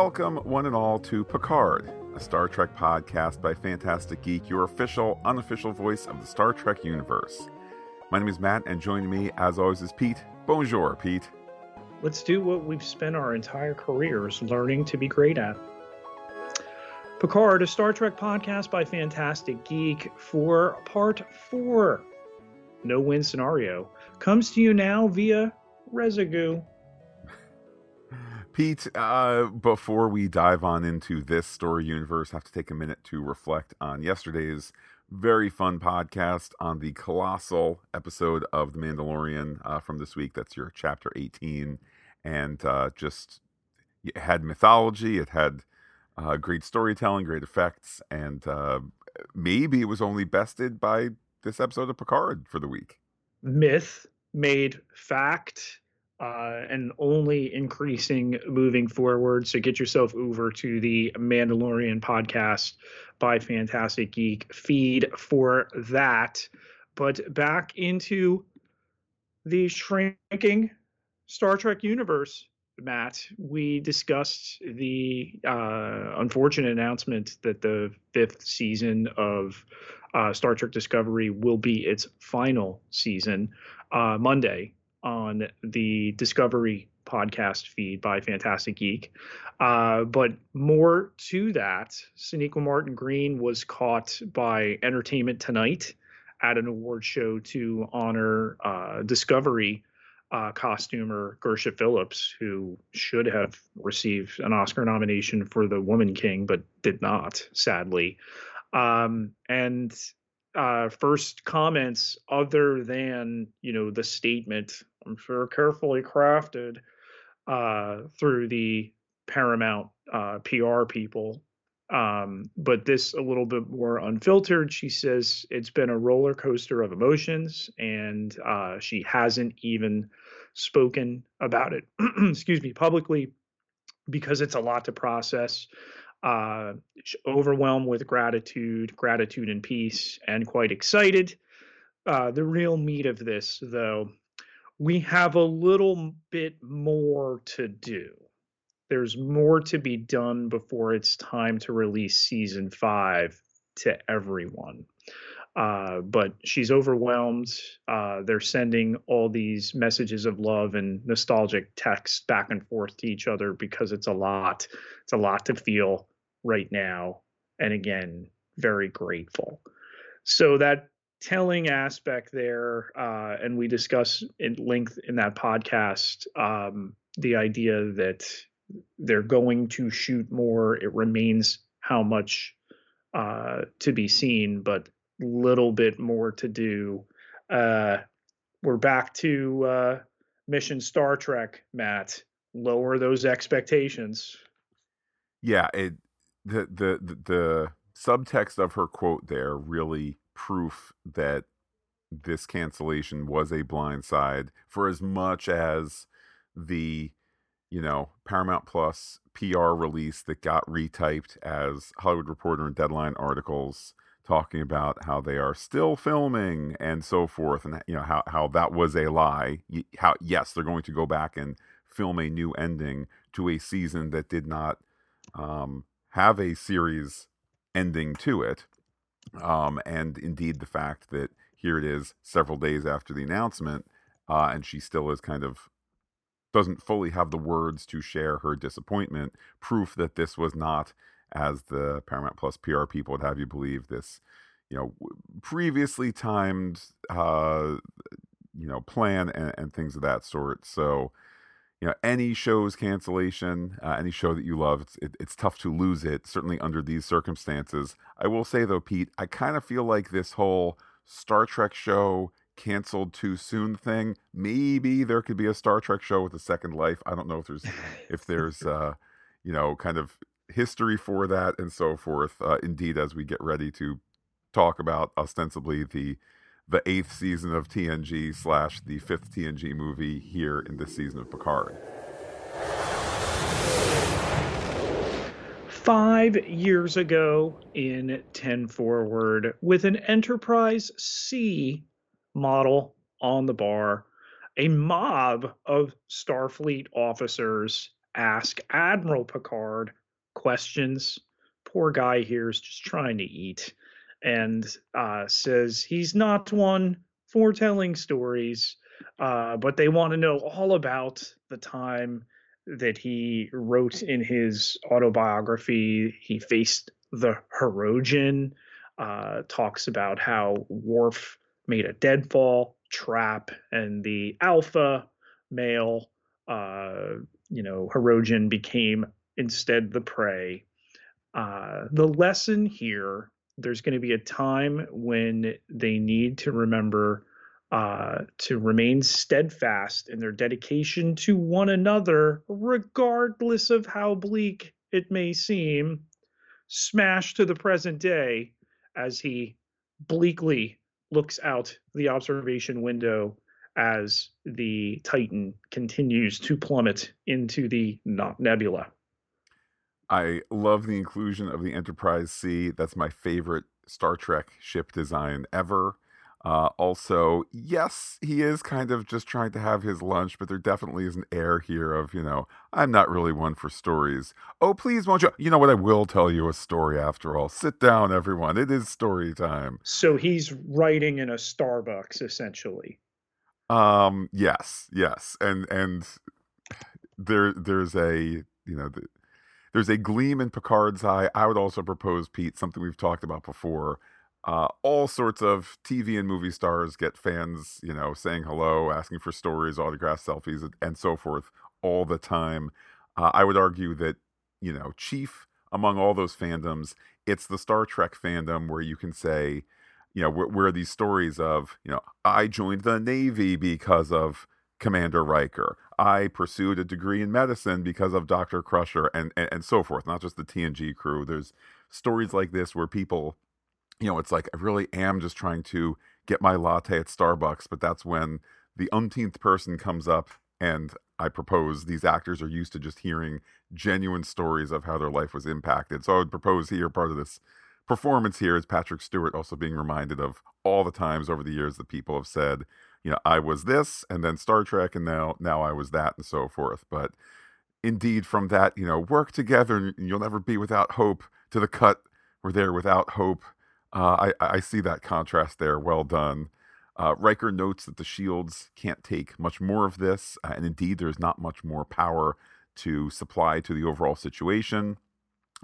Welcome, one and all, to Picard, a Star Trek podcast by Fantastic Geek, your official, unofficial voice of the Star Trek universe. My name is Matt, and joining me, as always, is Pete. Bonjour, Pete. Let's do what we've spent our entire careers learning to be great at. Picard, a Star Trek podcast by Fantastic Geek for part four. No win scenario comes to you now via Resigoo. Pete, uh, before we dive on into this story universe, I have to take a minute to reflect on yesterday's very fun podcast on the colossal episode of The Mandalorian uh, from this week. That's your chapter 18. And uh, just it had mythology, it had uh, great storytelling, great effects, and uh, maybe it was only bested by this episode of Picard for the week. Myth made fact uh, and only increasing moving forward. So get yourself over to the Mandalorian podcast by Fantastic Geek feed for that. But back into the shrinking Star Trek universe, Matt, we discussed the uh, unfortunate announcement that the fifth season of uh, Star Trek Discovery will be its final season uh, Monday on the Discovery podcast feed by Fantastic Geek. Uh, but more to that, Sonequa Martin Green was caught by Entertainment Tonight at an award show to honor uh, Discovery uh, costumer Gersha Phillips, who should have received an Oscar nomination for The Woman King, but did not, sadly. Um, and uh, first comments other than you know the statement i'm sure carefully crafted uh, through the paramount uh, pr people. Um, but this a little bit more unfiltered she says it's been a roller coaster of emotions and uh, she hasn't even spoken about it excuse me publicly because it's a lot to process uh, overwhelmed with gratitude, gratitude and peace, and quite excited. Uh, the real meat of this, though, we have a little bit more to do. There's more to be done before it's time to release season five to everyone. Uh, but she's overwhelmed. Uh, they're sending all these messages of love and nostalgic texts back and forth to each other because it's a lot. It's a lot to feel right now. And again, very grateful. So that telling aspect there, uh, and we discuss in length in that podcast um, the idea that they're going to shoot more. It remains how much uh, to be seen, but little bit more to do. Uh, we're back to uh, Mission Star Trek, Matt. Lower those expectations. Yeah, it the the the, the subtext of her quote there really proof that this cancellation was a blindside for as much as the you know Paramount Plus PR release that got retyped as Hollywood Reporter and Deadline articles talking about how they are still filming and so forth and you know how how that was a lie. How yes they're going to go back and film a new ending to a season that did not um, have a series ending to it. Um, and indeed the fact that here it is several days after the announcement uh, and she still is kind of doesn't fully have the words to share her disappointment proof that this was not as the Paramount Plus PR people would have you believe this, you know, previously timed, uh, you know, plan and, and things of that sort. So, you know, any show's cancellation, uh, any show that you love, it's it, it's tough to lose it. Certainly under these circumstances. I will say though, Pete, I kind of feel like this whole Star Trek show canceled too soon thing. Maybe there could be a Star Trek show with a second life. I don't know if there's if there's uh, you know, kind of history for that and so forth. Uh, indeed, as we get ready to talk about ostensibly the the eighth season of TNG slash the fifth TNG movie here in this season of Picard. Five years ago in 10 Forward, with an Enterprise C model on the bar, a mob of Starfleet officers ask Admiral Picard questions. Poor guy here is just trying to eat and uh, says he's not one for telling stories, uh, but they want to know all about the time that he wrote in his autobiography. He faced the Hirogen, uh, talks about how Worf made a deadfall trap, and the alpha male, uh, you know, Hirogen became instead the prey. Uh, the lesson here there's going to be a time when they need to remember uh, to remain steadfast in their dedication to one another, regardless of how bleak it may seem. Smash to the present day as he bleakly looks out the observation window as the Titan continues to plummet into the nebula. I love the inclusion of the Enterprise C. That's my favorite Star Trek ship design ever. Uh, also, yes, he is kind of just trying to have his lunch, but there definitely is an air here of, you know, I'm not really one for stories. Oh, please, won't you? You know what? I will tell you a story after all. Sit down, everyone. It is story time. So he's writing in a Starbucks, essentially. Um. Yes. Yes. And and there there's a you know the, there's a gleam in Picard's eye. I would also propose, Pete, something we've talked about before. Uh, all sorts of TV and movie stars get fans, you know, saying hello, asking for stories, autographs, selfies, and so forth all the time. Uh, I would argue that, you know, chief among all those fandoms, it's the Star Trek fandom where you can say, you know, where, where these stories of, you know, I joined the Navy because of Commander Riker. I pursued a degree in medicine because of Dr. Crusher and, and, and so forth, not just the TNG crew. There's stories like this where people, you know, it's like I really am just trying to get my latte at Starbucks, but that's when the umpteenth person comes up and I propose these actors are used to just hearing genuine stories of how their life was impacted. So I would propose here part of this performance here is Patrick Stewart also being reminded of all the times over the years that people have said, you know, I was this and then Star Trek and now now I was that and so forth. But indeed from that, you know, work together and you'll never be without hope to the cut we're there without hope. Uh, I, I see that contrast there. Well done. Uh, Riker notes that the shields can't take much more of this, uh, and indeed, there's not much more power to supply to the overall situation.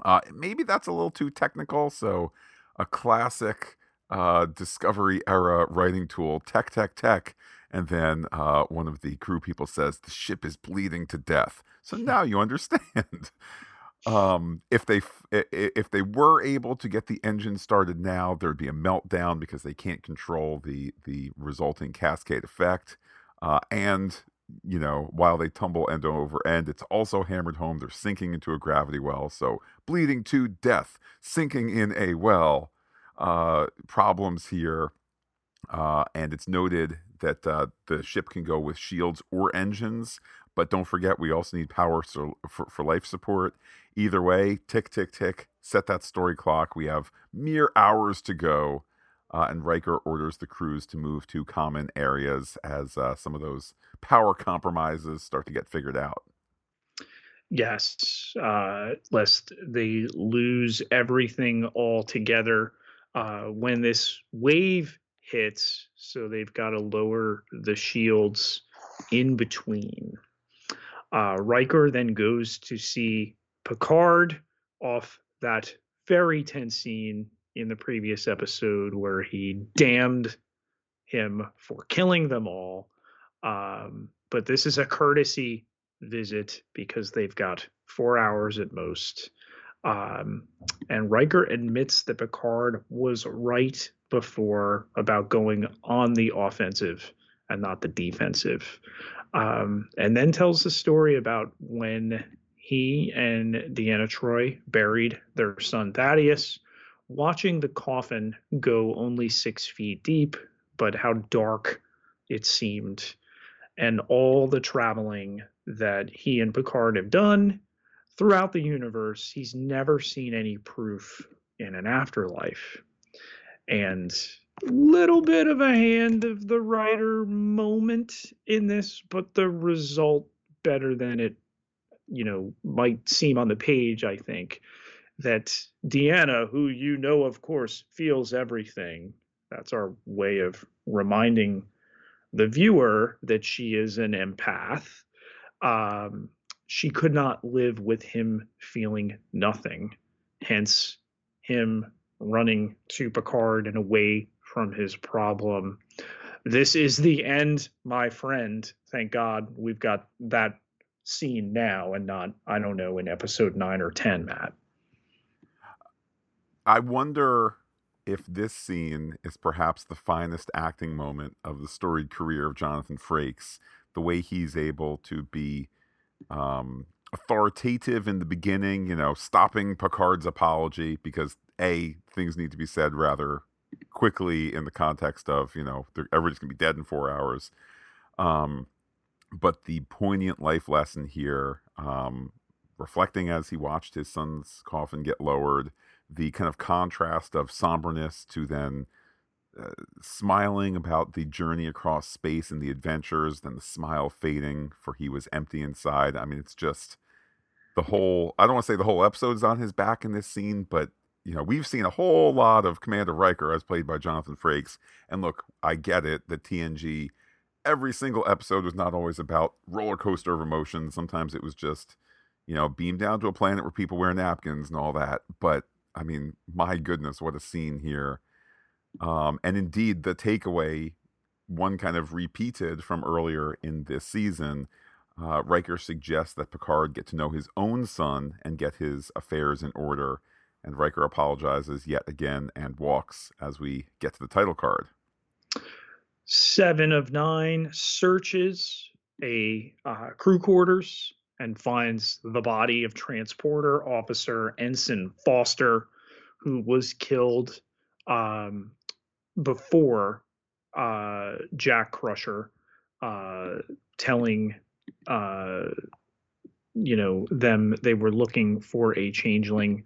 Uh, maybe that's a little too technical. So, a classic uh, Discovery era writing tool, tech, tech, tech. And then uh, one of the crew people says, The ship is bleeding to death. So now you understand. um, if they if they were able to get the engine started now, there'd be a meltdown because they can't control the the resulting cascade effect. Uh, and you know, while they tumble end over end, it's also hammered home. They're sinking into a gravity well. So bleeding to death, sinking in a well. Uh, problems here. Uh, and it's noted that uh, the ship can go with shields or engines. But don't forget, we also need power so, for, for life support. Either way, tick, tick, tick, set that story clock. We have mere hours to go. Uh, and Riker orders the crews to move to common areas as uh, some of those power compromises start to get figured out. Yes, uh, lest they lose everything altogether uh, when this wave hits. So they've got to lower the shields in between. Uh, Riker then goes to see Picard off that very tense scene in the previous episode where he damned him for killing them all. Um, but this is a courtesy visit because they've got four hours at most. Um, and Riker admits that Picard was right before about going on the offensive and not the defensive. Um, and then tells the story about when he and Deanna Troi buried their son Thaddeus, watching the coffin go only six feet deep, but how dark it seemed, and all the traveling that he and Picard have done throughout the universe, he's never seen any proof in an afterlife. And little bit of a hand of the writer moment in this, but the result better than it you know, might seem on the page, I think, that Deanna, who you know, of course, feels everything. That's our way of reminding the viewer that she is an empath. Um, she could not live with him feeling nothing, hence him running to Picard and away from his problem. This is the end, my friend. Thank God we've got that scene now and not, I don't know, in episode nine or 10, Matt. I wonder if this scene is perhaps the finest acting moment of the storied career of Jonathan Frakes, the way he's able to be um, authoritative in the beginning, you know, stopping Picard's apology because A, things need to be said rather quickly in the context of, you know, everybody's to be dead in four hours. Um, but the poignant life lesson here, um, reflecting as he watched his son's coffin get lowered, the kind of contrast of somberness to then uh, smiling about the journey across space and the adventures, then the smile fading for he was empty inside. I mean, it's just the whole, I don't want to say the whole episode is on his back in this scene, but you know, we've seen a whole lot of Commander Riker as played by Jonathan Frakes. And look, I get it that TNG, every single episode was not always about roller coaster of emotions. Sometimes it was just, you know, beam down to a planet where people wear napkins and all that. But I mean, my goodness, what a scene here. Um, and indeed, the takeaway, one kind of repeated from earlier in this season, uh, Riker suggests that Picard get to know his own son and get his affairs in order. And Riker apologizes yet again and walks as we get to the title card. Seven of nine searches a uh, crew quarters and finds the body of transporter officer Ensign Foster, who was killed um, before uh, Jack Crusher uh, telling uh, you know them they were looking for a changeling.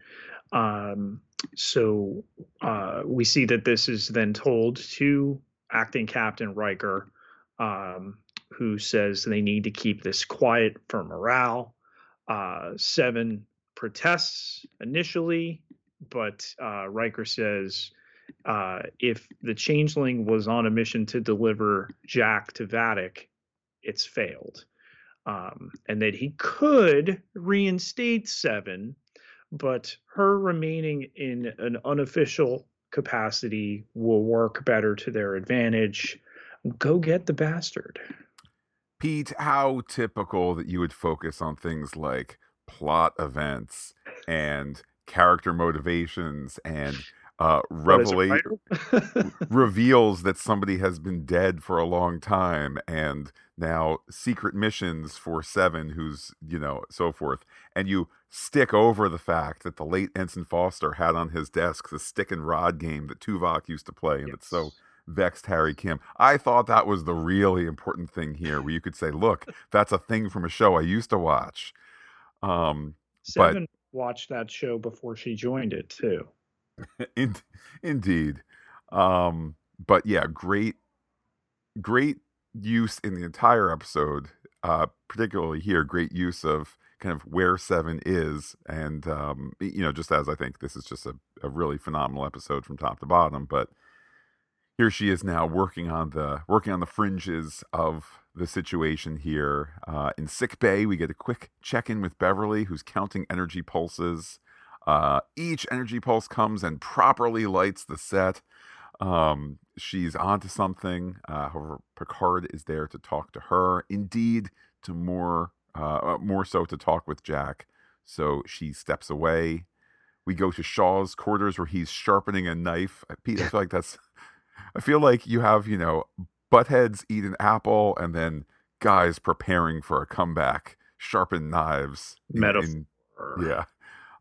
Um, so uh, we see that this is then told to acting Captain Riker. Um, who says they need to keep this quiet for morale. Uh, Seven protests initially, but uh, Riker says uh, if the changeling was on a mission to deliver Jack to Vadic, it's failed. Um, and that he could reinstate Seven, but her remaining in an unofficial capacity will work better to their advantage. Go get the bastard. Pete, how typical that you would focus on things like plot events and character motivations and uh, revelation reveals that somebody has been dead for a long time and now secret missions for seven who's you know so forth and you stick over the fact that the late ensign foster had on his desk the stick and rod game that tuvok used to play and yes. it's so vexed Harry Kim. I thought that was the really important thing here, where you could say, "Look, that's a thing from a show I used to watch." Um, Seven but, watched that show before she joined it too. in, indeed, um, but yeah, great, great use in the entire episode. Uh, particularly here, great use of kind of where Seven is, and um, you know, just as I think this is just a, a really phenomenal episode from top to bottom, but here she is now working on the working on the fringes of the situation here uh, in sick bay we get a quick check-in with beverly who's counting energy pulses uh, each energy pulse comes and properly lights the set um, she's onto something uh, however picard is there to talk to her indeed to more uh, more so to talk with jack so she steps away we go to shaw's quarters where he's sharpening a knife pete i feel like that's I feel like you have, you know, buttheads eat an apple and then guys preparing for a comeback, sharpen knives. Metaphor. In, yeah.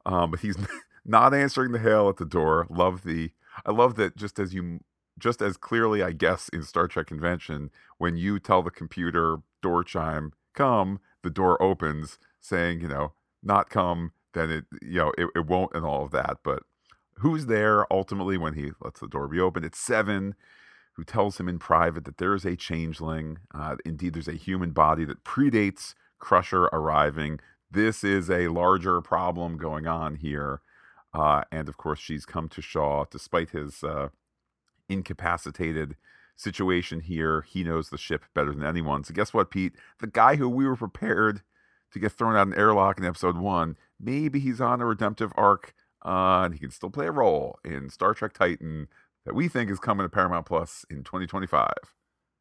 Um, but he's not answering the hail at the door. Love the I love that just as you just as clearly, I guess, in Star Trek convention, when you tell the computer door chime, come, the door opens, saying, you know, not come, then it you know, it, it won't and all of that. But who's there ultimately when he lets the door be opened. It's Seven, who tells him in private that there is a changeling. Uh, indeed, there's a human body that predates Crusher arriving. This is a larger problem going on here. Uh, and of course, she's come to Shaw despite his uh, incapacitated situation here. He knows the ship better than anyone. So, guess what, Pete? The guy who we were prepared to get thrown out an airlock in episode one, maybe he's on a redemptive arc uh, and he can still play a role in Star Trek Titan that we think is coming to Paramount Plus in 2025.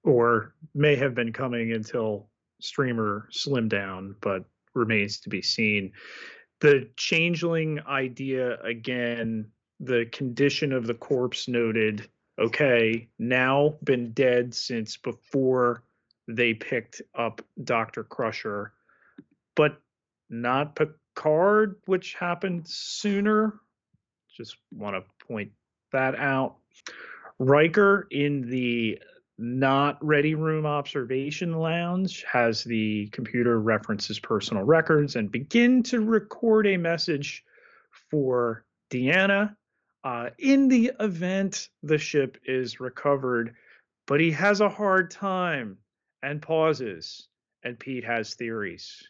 Or may have been coming until streamer slimmed down, but remains to be seen. The changeling idea again, the condition of the corpse noted. Okay, now been dead since before they picked up Dr. Crusher, but not Picard, which happened sooner. Just want to point that out. Riker in the not ready room observation lounge has the computer references personal records and begin to record a message for Deanna. Uh, in the event the ship is recovered, but he has a hard time and pauses, and Pete has theories.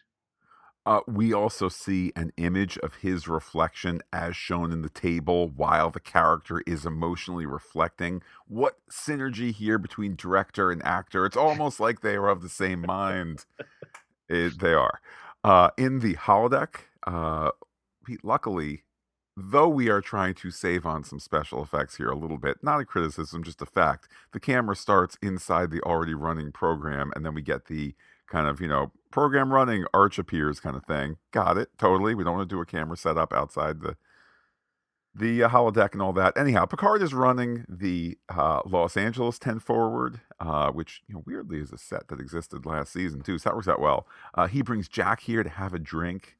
Uh, we also see an image of his reflection as shown in the table while the character is emotionally reflecting. What synergy here between director and actor? It's almost like they are of the same mind. It, they are. Uh, in the holodeck, uh, luckily, though we are trying to save on some special effects here a little bit, not a criticism, just a fact, the camera starts inside the already running program, and then we get the kind of, you know, program running, arch appears kind of thing. Got it. Totally. We don't want to do a camera setup outside the the uh, holodeck and all that. Anyhow, Picard is running the uh, Los Angeles 10 forward, uh, which you know, weirdly is a set that existed last season too. So that works out well. Uh, he brings Jack here to have a drink.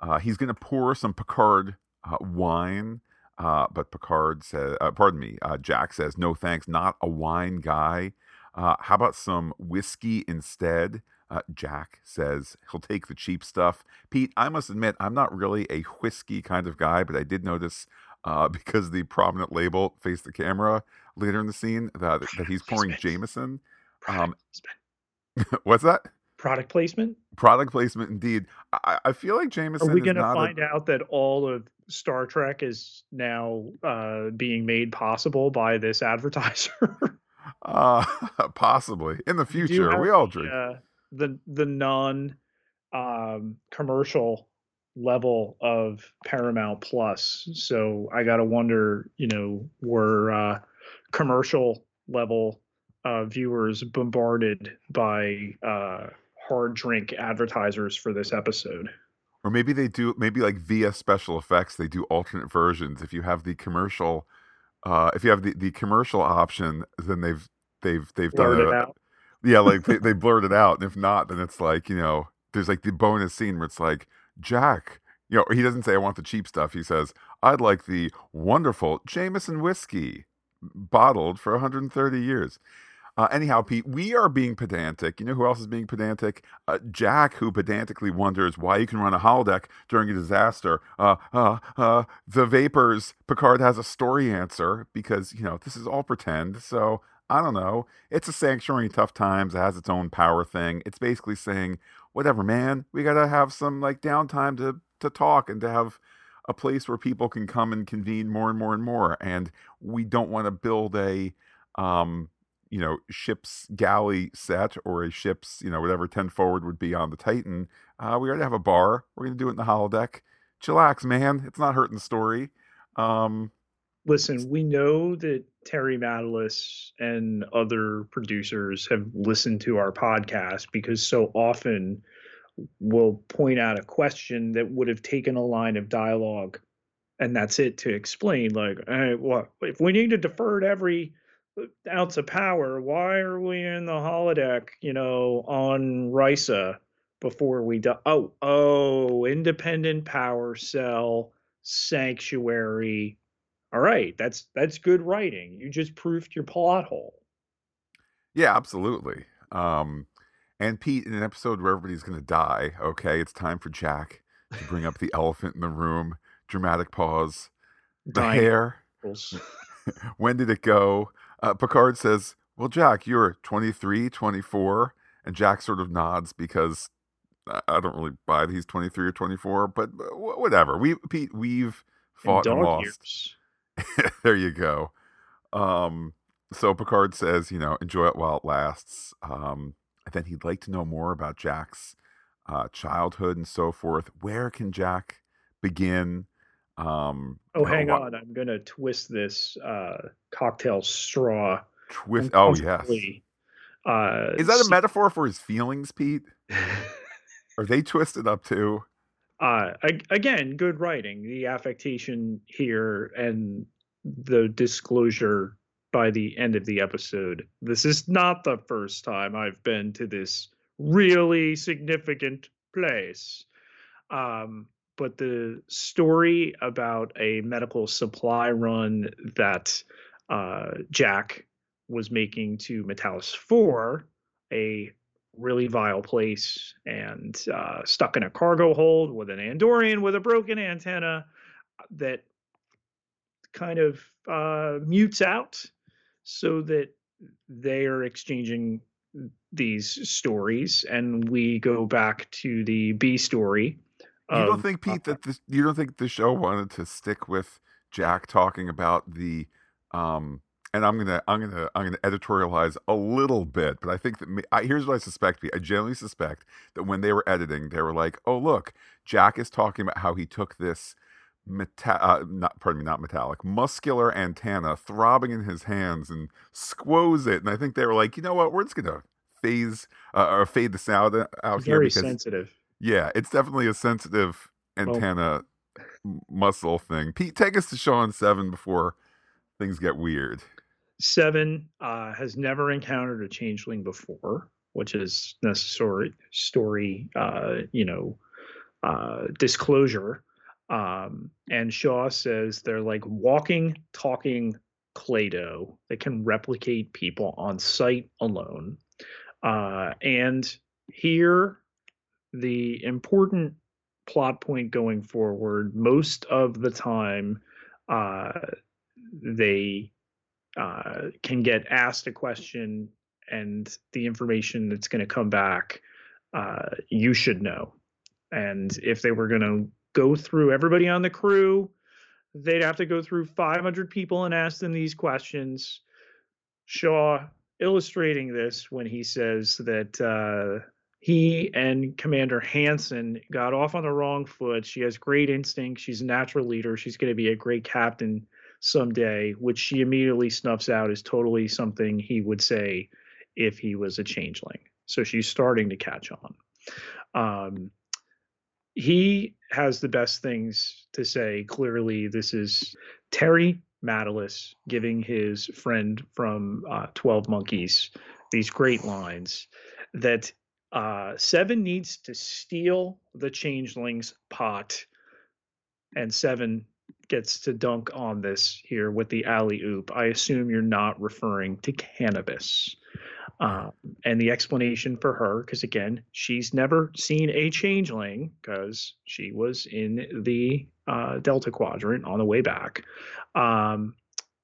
Uh, he's going to pour some Picard uh, wine. but Picard says, pardon me, Jack says, no thanks, not a wine guy. how about some whiskey instead? Uh, Jack says he'll take the cheap stuff. Pete, I must admit, I'm not really a whiskey kind of guy, but I did notice uh, because the prominent label faced the camera later in the scene that, that he's pouring Jameson. Um, what's that? Product placement. Product placement, indeed. I, I feel like Jameson. Are we going to find a... out that all of Star Trek is now uh, being made possible by this advertiser? uh, possibly in the future. We all drink. Uh, the the non um, commercial level of Paramount Plus. So I got to wonder, you know, were uh, commercial level uh, viewers bombarded by uh, hard drink advertisers for this episode? Or maybe they do, maybe like via special effects, they do alternate versions. If you have the commercial, uh, if you have the, the commercial option, then they've they've they've done it, yeah, like they, they blurt it out. And if not, then it's like, you know, there's like the bonus scene where it's like, Jack, you know, he doesn't say, I want the cheap stuff. He says, I'd like the wonderful Jameson whiskey bottled for 130 years. Uh, anyhow, Pete, we are being pedantic. You know who else is being pedantic? Uh, Jack, who pedantically wonders why you can run a holodeck during a disaster. Uh, uh, uh, the vapors, Picard has a story answer because, you know, this is all pretend. So I don't know. It's a sanctuary in tough times. It has its own power thing. It's basically saying, whatever, man, we got to have some like downtime to, to talk and to have a place where people can come and convene more and more and more. And we don't want to build a, um, you know, ship's galley set or a ship's, you know, whatever 10 forward would be on the Titan. Uh, we already have a bar. We're going to do it in the holodeck. Chillax, man. It's not hurting the story. Um, listen, we know that Terry Matalas and other producers have listened to our podcast because so often we'll point out a question that would have taken a line of dialogue and that's it to explain like hey, what if we need to defer every ounce of power why are we in the holodeck you know on risa before we do oh oh independent power cell sanctuary all right, that's that's good writing. You just proved your plot hole. Yeah, absolutely. Um, and Pete, in an episode where everybody's going to die, okay, it's time for Jack to bring up the elephant in the room. Dramatic pause. The Dying hair. when did it go? Uh, Picard says, Well, Jack, you're 23, 24. And Jack sort of nods because I don't really buy that he's 23 or 24, but whatever. We Pete, we've fought and lost. there you go. Um, so Picard says, you know, enjoy it while it lasts. Um, and then he'd like to know more about Jack's uh, childhood and so forth. Where can Jack begin? Um, oh, hang what... on. I'm going to twist this uh, cocktail straw. Twist. Oh, yes. Uh, Is that a metaphor for his feelings, Pete? Are they twisted up too? Uh, again, good writing. The affectation here and the disclosure by the end of the episode. This is not the first time I've been to this really significant place. Um, but the story about a medical supply run that uh, Jack was making to Metalis 4, a really vile place, and uh, stuck in a cargo hold with an Andorian with a broken antenna that kind of uh, mutes out so that they are exchanging these stories and we go back to the B story. You don't think Pete that this, you don't think the show wanted to stick with Jack talking about the um and I'm gonna I'm gonna I'm gonna editorialize a little bit, but I think that me, I, here's what I suspect. I generally suspect that when they were editing, they were like, "Oh, look, Jack is talking about how he took this meta- uh, not pardon me, not metallic, muscular antenna throbbing in his hands and squoze it." And I think they were like, "You know what? We're just gonna phase uh, or fade the sound out here because sensitive. Yeah, it's definitely a sensitive antenna well, muscle thing. Pete, take us to Sean Seven before things get weird. Seven uh, has never encountered a changeling before, which is necessary story, uh, you know, uh, disclosure. Um, and Shaw says they're like walking, talking Clado. They can replicate people on sight alone. Uh, and here, the important plot point going forward, most of the time, uh, they uh, can get asked a question and the information that's going to come back, uh, you should know. And if they were going to go through everybody on the crew, they'd have to go through 500 people and ask them these questions. Shaw illustrating this when he says that uh, he and Commander Hanson got off on the wrong foot. She has great instinct. She's a natural leader. She's going to be a great captain someday, which she immediately snuffs out as totally something he would say if he was a changeling. So she's starting to catch on. Um, he has the best things to say. Clearly, this is Terry Matalas giving his friend from uh, 12 Monkeys these great lines that uh, Seven needs to steal the changeling's pot, and Seven gets to dunk on this here with the alley oop. I assume you're not referring to cannabis. Um, and the explanation for her, because again, she's never seen a changeling because she was in the uh, Delta Quadrant on the way back. Um,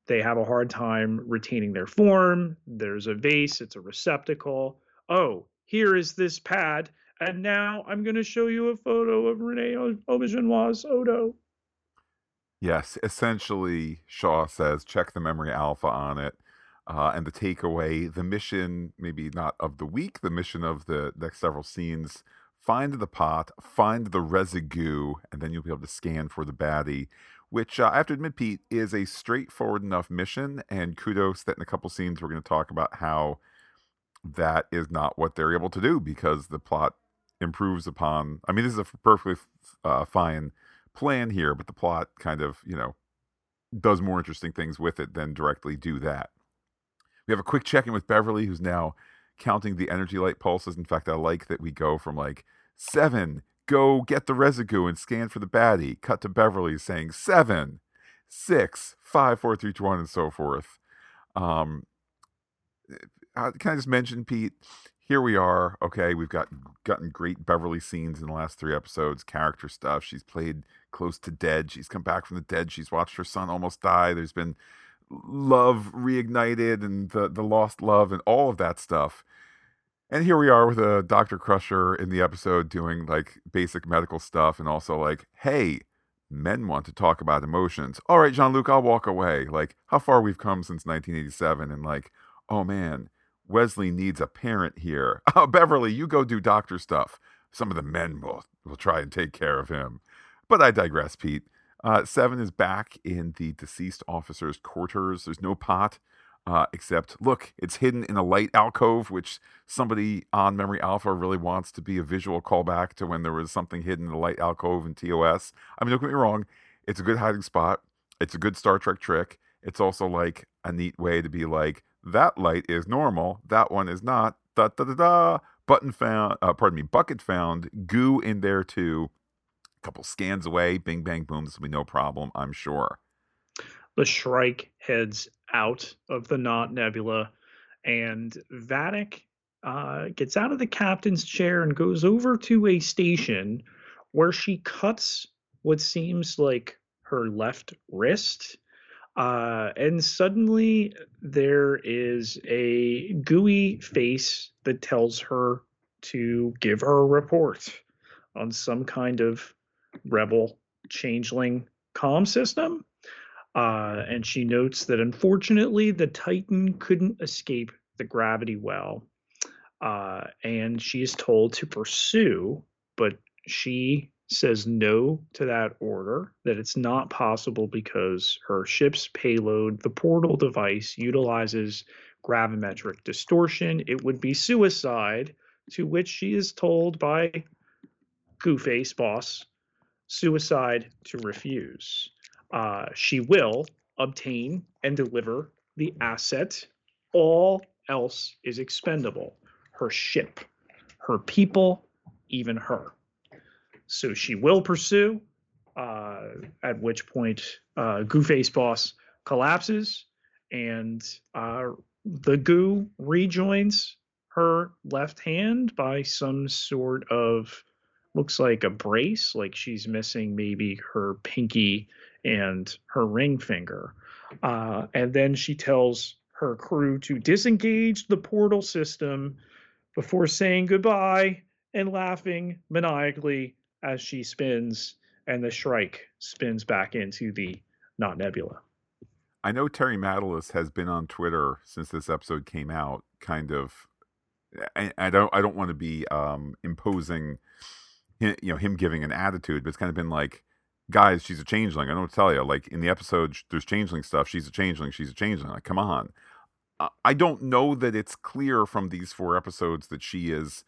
they have a hard time retaining their form. There's a vase, it's a receptacle. Oh, here is this pad. And now I'm going to show you a photo of Rene Auberjonois Odo. Yes, essentially, Shaw says check the memory alpha on it. Uh, and the takeaway, the mission, maybe not of the week, the mission of the next several scenes find the pot, find the residue, and then you'll be able to scan for the baddie. Which uh, I have to admit, Pete, is a straightforward enough mission. And kudos that in a couple scenes we're going to talk about how that is not what they're able to do because the plot improves upon. I mean, this is a perfectly uh, fine plan here, but the plot kind of, you know, does more interesting things with it than directly do that. We have a quick check in with Beverly, who's now counting the energy light pulses. In fact, I like that we go from like seven, go get the residue and scan for the baddie, cut to Beverly saying seven, six, five, four, three, two, one, and so forth. Um, uh, can I just mention, Pete? Here we are. Okay, we've got gotten great Beverly scenes in the last three episodes, character stuff. She's played close to dead. She's come back from the dead. She's watched her son almost die. There's been love reignited and the the lost love and all of that stuff. And here we are with a Dr. Crusher in the episode doing like basic medical stuff and also like, hey, men want to talk about emotions. All right, Jean Luc, I'll walk away. Like, how far we've come since 1987. And like, oh man, Wesley needs a parent here. Oh, Beverly, you go do doctor stuff. Some of the men will, will try and take care of him. But I digress, Pete. Uh, Seven is back in the deceased officer's quarters. There's no pot. Uh, except, look, it's hidden in a light alcove, which somebody on Memory Alpha really wants to be a visual callback to when there was something hidden in a light alcove in TOS. I mean, don't get me wrong, it's a good hiding spot. It's a good Star Trek trick. It's also like a neat way to be like, that light is normal, that one is not. Da da da da. Button found, uh, pardon me, bucket found, goo in there too. Couple scans away, bing bang boom. This will be no problem, I'm sure. The Shrike heads out of the Knot Nebula, and Vadic uh, gets out of the captain's chair and goes over to a station where she cuts what seems like her left wrist. Uh, and suddenly there is a gooey face that tells her to give her a report on some kind of rebel changeling comm system. Uh, and she notes that unfortunately the Titan couldn't escape the gravity well. Uh, and she is told to pursue, but she says no to that order, that it's not possible because her ship's payload, the portal device, utilizes gravimetric distortion. It would be suicide, to which she is told by Gooface boss, suicide to refuse uh, she will obtain and deliver the asset. All else is expendable her ship, her people, even her. So she will pursue, uh, at which point uh, Goo Face Boss collapses and uh, the goo rejoins her left hand by some sort of looks like a brace, like she's missing maybe her pinky and her ring finger. Uh, and then she tells her crew to disengage the portal system before saying goodbye and laughing maniacally as she spins and the Shrike spins back into the not Nebula. I know Terry Matalas has been on Twitter since this episode came out, kind of. I, I don't. I don't want to be um, imposing, you know, him giving an attitude, but it's kind of been like, guys, she's a changeling. I don't tell you. Like in the episode, there's changeling stuff. She's a changeling. She's a changeling. Like, come on. I don't know that it's clear from these four episodes that she is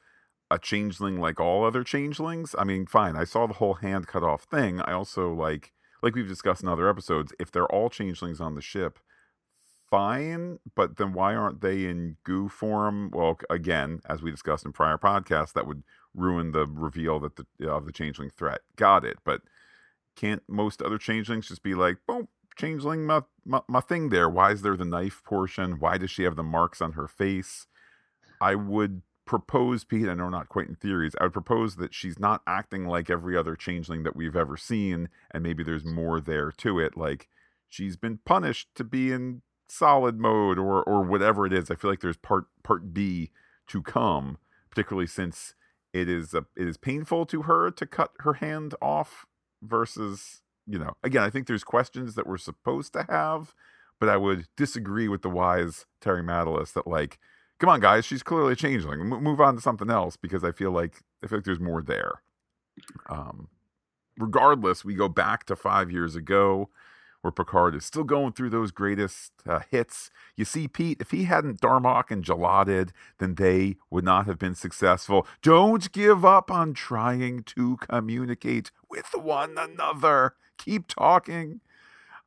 a changeling like all other changelings. I mean, fine. I saw the whole hand cut off thing. I also like, like we've discussed in other episodes, if they're all changelings on the ship, fine. But then why aren't they in goo form? Well, again, as we discussed in prior podcasts, that would ruin the reveal that the of the changeling threat. Got it. But can't most other changelings just be like, boom, changeling my, my, my thing there? Why is there the knife portion? Why does she have the marks on her face? I would propose, Pete, I know not quite in theories, I would propose that she's not acting like every other changeling that we've ever seen, and maybe there's more there to it. Like she's been punished to be in solid mode or or whatever it is. I feel like there's part part B to come, particularly since it is a, it is painful to her to cut her hand off versus you know again i think there's questions that we're supposed to have but i would disagree with the wise terry matalas that like come on guys she's clearly a changeling M- move on to something else because i feel like i feel like there's more there. Um regardless we go back to five years ago where Picard is still going through those greatest uh, hits. You see, Pete, if he hadn't Darmok and Jalad, then they would not have been successful. Don't give up on trying to communicate with one another. Keep talking.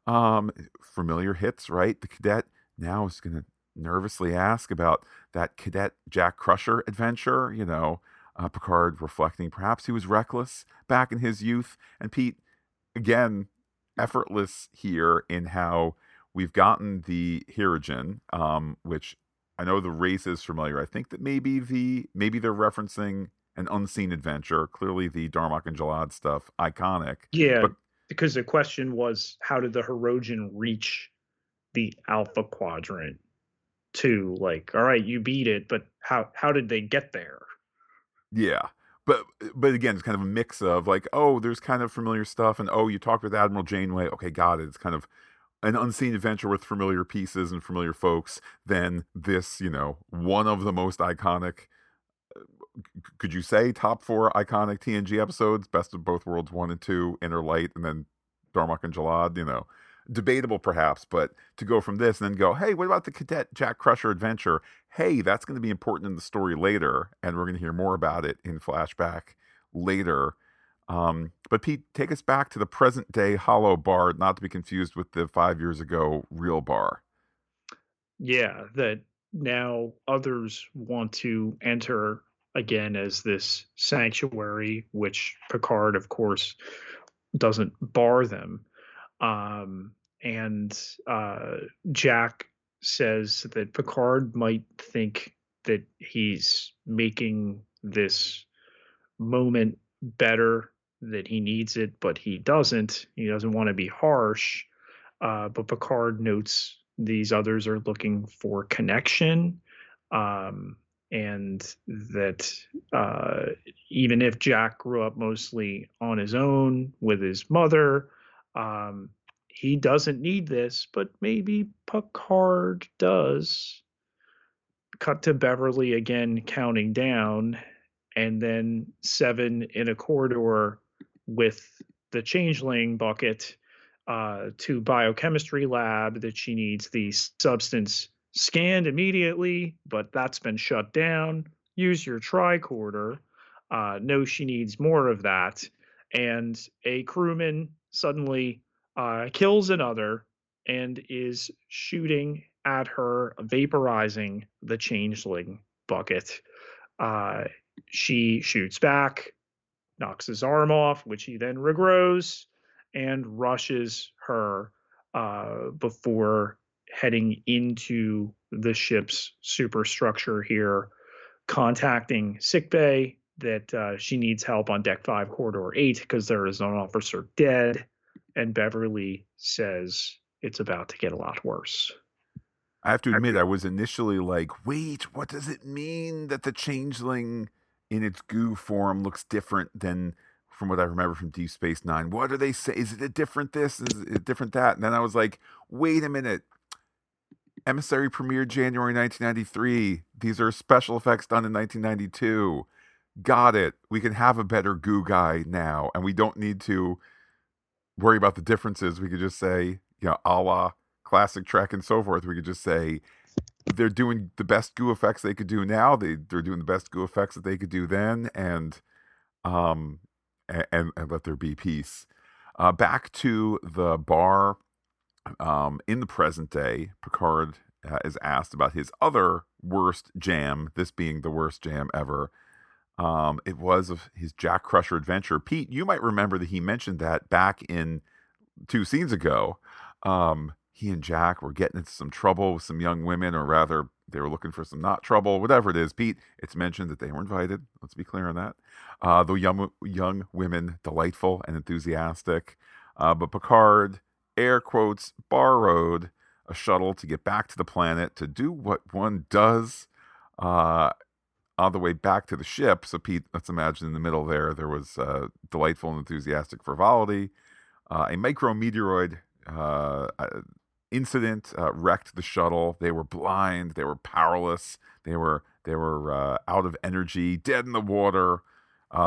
Um, familiar hits, right? The cadet now is going to nervously ask about that cadet Jack Crusher adventure. You know, uh, Picard reflecting perhaps he was reckless back in his youth. And Pete, again, effortless here in how we've gotten the Hirogen, um, which I know the race is familiar. I think that maybe the maybe they're referencing an unseen adventure. Clearly, the Darmok and Jalad stuff iconic. Yeah, but, because the question was, how did the Hirogen reach the Alpha Quadrant? too. Like, all right, you beat it, but how how did they get there? Yeah. But but again, it's kind of a mix of like, oh, there's kind of familiar stuff, and oh, you talked with Admiral Janeway. Okay, got it. It's kind of an unseen adventure with familiar pieces and familiar folks. Then this, you know, one of the most iconic. Uh, could you say top four iconic TNG episodes? Best of both worlds, one and two, Inner Light, and then Darmok and Jalad. You know, debatable perhaps, but to go from this and then go, hey, what about the Cadet Jack Crusher adventure? Hey, that's going to be important in the story later, and we're going to hear more about it in flashback later. Um, but Pete, take us back to the present day Hollow Bar, not to be confused with the five years ago real bar. Yeah, that now others want to enter again as this sanctuary, which Picard, of course, doesn't bar them. Um, and uh, Jack says that Picard might think that he's making this moment better, that he needs it, but he doesn't. He doesn't want to be harsh. Uh, but Picard notes these others are looking for connection. Um, and that uh, even if Jack grew up mostly on his own with his mother, um, he doesn't need this, but maybe Picard does. Cut to Beverly again counting down, and then seven in a corridor with the changeling bucket uh, to biochemistry lab that she needs the substance scanned immediately, but that's been shut down. Use your tricorder. Uh, know she needs more of that. And a crewman suddenly uh, kills another and is shooting at her, vaporizing the changeling bucket. Uh, she shoots back, knocks his arm off, which he then regrows, and rushes her uh, before heading into the ship's superstructure here, contacting sickbay that uh, she needs help on deck five, corridor eight, because there is an officer dead and Beverly says it's about to get a lot worse. I have to admit, I was initially like, wait, what does it mean that the changeling in its goo form looks different than from what I remember from Deep Space Nine? What do they say? Is it a different this? Is it different that? And then I was like, wait a minute. Emissary premiered January 1993. These are special effects done in 1992. Got it. We can have a better goo guy now, and we don't need to worry about the differences. We could just say, you know, a la classic Trek and so forth. We could just say they're doing the best goo effects they could do now. They they're doing the best goo effects that they could do then, and um, and and let there be peace. Uh, back to the bar. Um, in the present day, Picard uh, is asked about his other worst jam. This being the worst jam ever. Um, it was his Jack Crusher adventure. Pete, you might remember that he mentioned that back in two scenes ago. Um, he and Jack were getting into some trouble with some young women, or rather, they were looking for some not trouble, whatever it is. Pete, it's mentioned that they were invited. Let's be clear on that. Uh, the young young women, delightful and enthusiastic, uh, but Picard, air quotes, borrowed a shuttle to get back to the planet to do what one does. Uh, on the way back to the ship. So, Pete, let's imagine in the middle there, there was uh, delightful and enthusiastic frivolity. Uh, a micrometeoroid uh, uh incident uh, wrecked the shuttle. They were blind. They were powerless. They were they were uh, out of energy, dead in the water.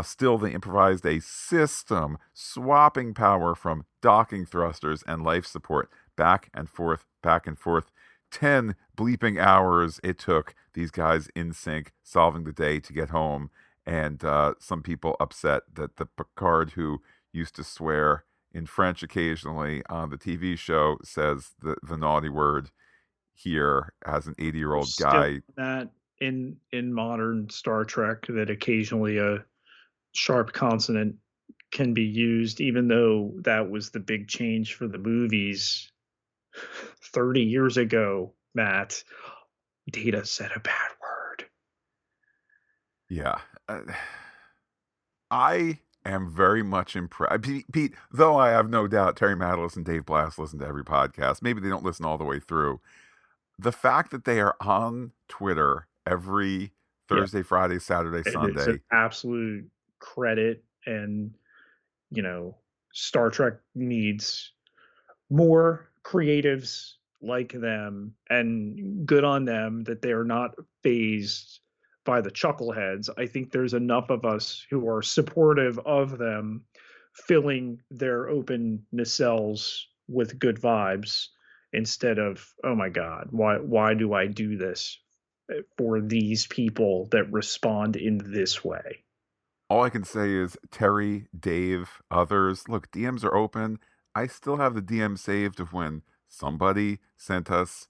still, they improvised a system swapping power from docking thrusters and life support back and forth, back and forth 10 bleeping hours it took these guys in sync solving the day to get home. And uh, some people upset that the Picard who used to swear in French occasionally on the TV show says the, the naughty word here as an 80 year old guy. That in in modern Star Trek that occasionally a sharp consonant can be used, even though that was the big change for the movies 30 years ago, Matt, Data said a bad word. Yeah. Uh, I am very much impressed. Pete, Pete, though I have no doubt Terry Matalas and Dave Blass listen to every podcast. Maybe they don't listen all the way through. the fact that they are on Twitter every Thursday, yeah. Friday, Saturday, Sunday. It's an absolute credit. And, you know, Star Trek needs more creatives like them and good on them that they are not phased by the chuckleheads. I think there's enough of us who are supportive of them filling their open nacelles with good vibes instead of oh my god why why do i do this eh, for these people that respond in this way all i can say is terry dave others look dms are open i still have the dm saved of when somebody sent us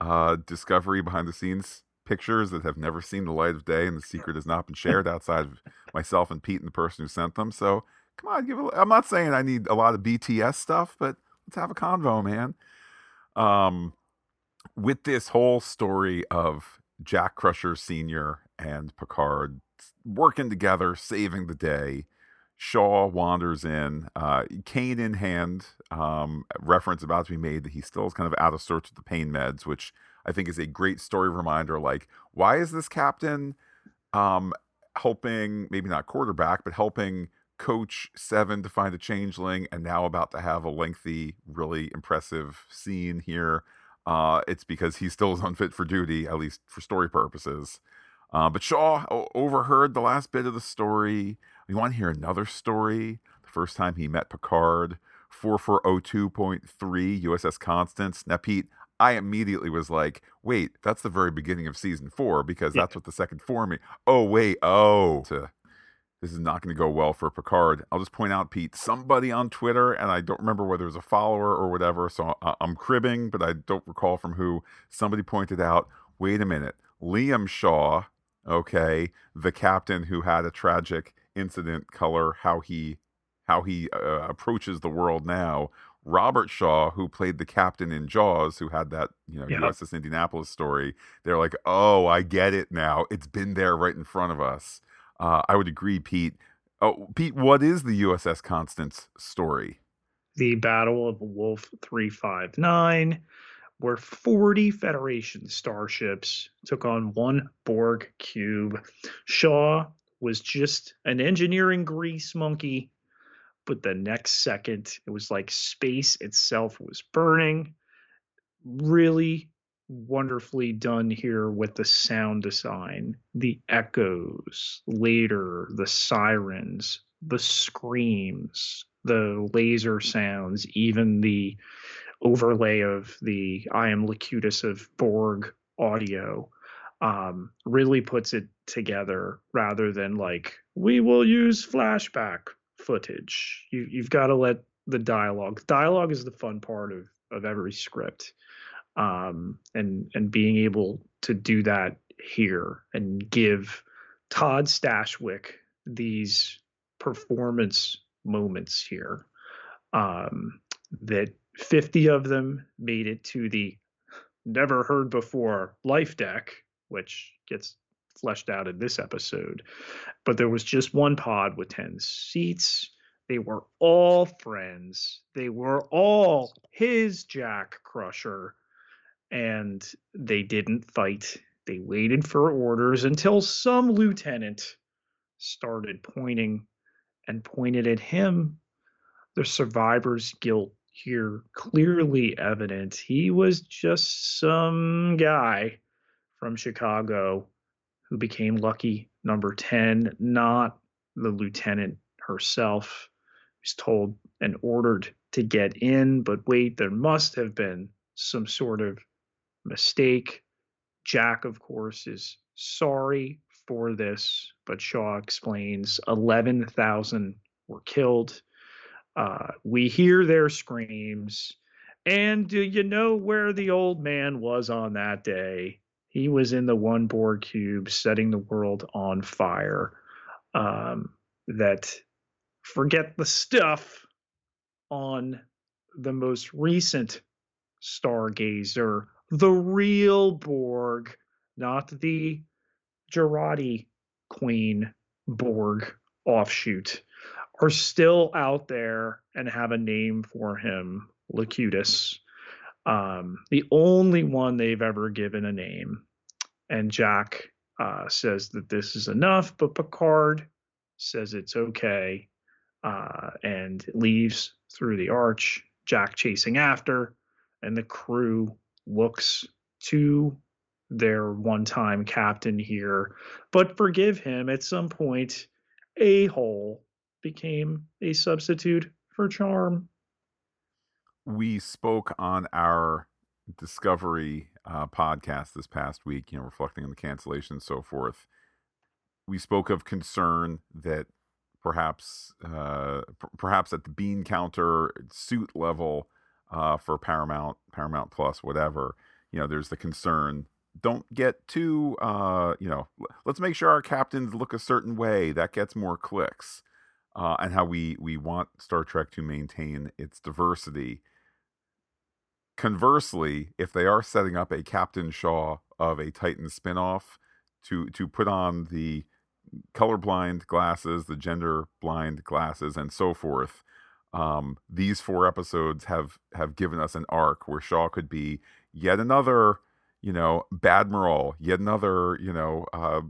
uh discovery behind the scenes pictures that have never seen the light of day and the secret has not been shared outside of myself and pete and the person who sent them so come on give it i'm not saying i need a lot of bts stuff but let's have a convo man um, with this whole story of Jack Crusher Sr. and Picard working together, saving the day, Shaw wanders in, uh, cane in hand. Um, reference about to be made that he still is kind of out of sorts with the pain meds, which I think is a great story reminder. Like, why is this captain um, helping, maybe not quarterback, but helping coach Seven to find a changeling, and now about to have a lengthy, really impressive scene here. Uh, it's because he still is unfit for duty, at least for story purposes. Uh, but Shaw overheard the last bit of the story. We want to hear another story. The first time he met Picard, 4402.3 USS Constance. Now, Pete, I immediately was like, wait, that's the very beginning of season four because yeah. that's what the second four means. Oh, wait, oh. To this is not going to go well for Picard. I'll just point out, Pete, somebody on Twitter, and I don't remember whether it was a follower or whatever, so I'm cribbing, but I don't recall from who. Somebody pointed out, wait a minute, Liam Shaw, okay, the captain who had a tragic incident, color how he how he uh, approaches the world now. Robert Shaw, who played the captain in Jaws, who had that you know USS Indianapolis story, they're like, oh, I get it now. It's been there right in front of us. Uh, I would agree, Pete. Oh, Pete, what is the USS Constance story? The Battle of Wolf 359, where 40 Federation starships took on one Borg cube. Shaw was just an engineering grease monkey, but the next second, it was like space itself was burning. Really wonderfully done here with the sound design, the echoes, later the sirens, the screams, the laser sounds, even the overlay of the I am Locutus of Borg audio um, really puts it together rather than like we will use flashback footage. You, you've got to let the dialogue. Dialogue is the fun part of of every script um, and and being able to do that here and give Todd Stashwick these performance moments here. Um, that 50 of them made it to the never heard before life deck, which gets fleshed out in this episode. But there was just one pod with 10 seats. They were all friends. They were all his Jack Crusher and they didn't fight. They waited for orders until some lieutenant started pointing and pointed at him. The survivor's guilt here clearly evident. He was just some guy from Chicago who became lucky number 10, not the lieutenant herself, who's told and ordered to get in. But wait, there must have been some sort of mistake. Jack, of course, is sorry for this, but Shaw explains 11,000 were killed. Uh, we hear their screams. And do you know where the old man was on that day? He was in the one Borg cube setting the world on fire. Um, that forget the stuff on the most recent Stargazer the real Borg, not the Jurati Queen Borg offshoot, are still out there and have a name for him, Locutus. Um, the only one they've ever given a name. And Jack uh, says that this is enough, but Picard says it's okay uh, and leaves through the arch. Jack chasing after, and the crew looks to their one time captain here, but forgive him at some point. A hole became a substitute for charm. We spoke on our Discovery uh, podcast this past week, you know, reflecting on the cancellation and so forth. We spoke of concern that perhaps, uh, p- perhaps at the bean counter suit level uh, for Paramount, Paramount Plus, whatever, you know, there's the concern. Don't get too, uh, you know, let's make sure our captains look a certain way. That gets more clicks. Uh, and how we we want Star Trek to maintain its diversity. Conversely, if they are setting up a Captain Shaw of a Titan spinoff to to put on the colorblind glasses, the gender blind glasses, and so forth, um, these four episodes have have given us an arc where Shaw could be yet another, you know, Badmiral, yet another, you know, uh,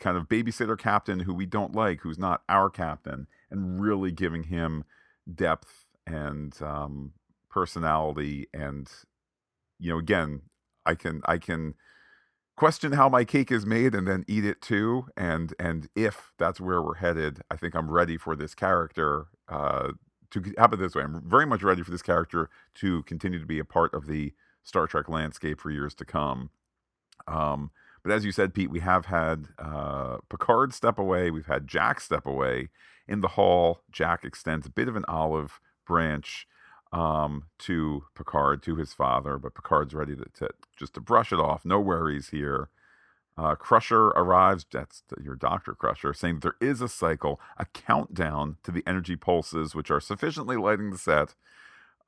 kind of babysitter captain who we don't like, who's not our captain, and really giving him depth and um, personality and you know again i can i can question how my cake is made and then eat it too and and if that's where we're headed i think i'm ready for this character uh to it this way? I'm very much ready for this character to continue to be a part of the star trek landscape for years to come. Um but as you said pete we have had uh picard step away we've had jack step away in the hall jack extends a bit of an olive branch um, to Picard, to his father, but Picard's ready to, to just to brush it off. No worries here. Uh, Crusher arrives, that's your Dr. Crusher, saying there is a cycle, a countdown to the energy pulses, which are sufficiently lighting the set.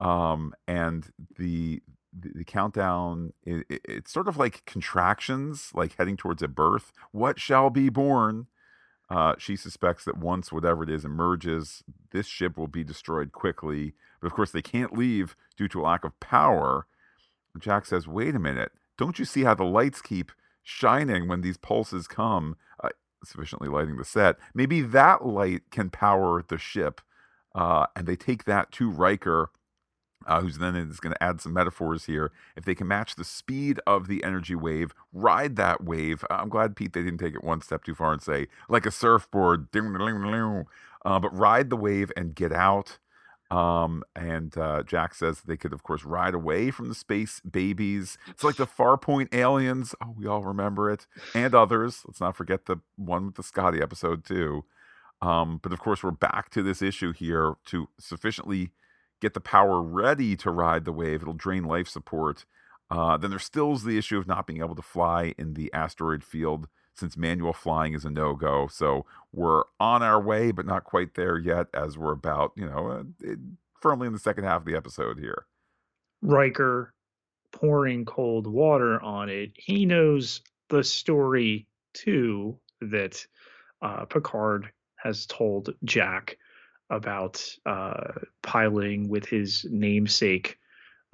Um, and the, the, the countdown, it, it, it's sort of like contractions, like heading towards a birth. What shall be born? Uh, she suspects that once whatever it is emerges, this ship will be destroyed quickly. But of course, they can't leave due to a lack of power. Jack says, Wait a minute. Don't you see how the lights keep shining when these pulses come, uh, sufficiently lighting the set? Maybe that light can power the ship. Uh, and they take that to Riker uh, who's then is going to add some metaphors here. If they can match the speed of the energy wave, ride that wave. I'm glad Pete they didn't take it one step too far and say like a surfboard, uh, but ride the wave and get out. Um, and uh, Jack says they could, of course, ride away from the space babies. It's like the Farpoint aliens. Oh, we all remember it, and others. Let's not forget the one with the Scotty episode too. Um, but of course, we're back to this issue here to sufficiently get the power ready to ride the wave. It'll drain life support. Uh, then there still is the issue of not being able to fly in the asteroid field since manual flying is a no go. So we're on our way, but not quite there yet, as we're about, you know, uh, it, firmly in the second half of the episode here. Riker pouring cold water on it. He knows the story too that uh, Picard has told Jack about uh, piloting with his namesake,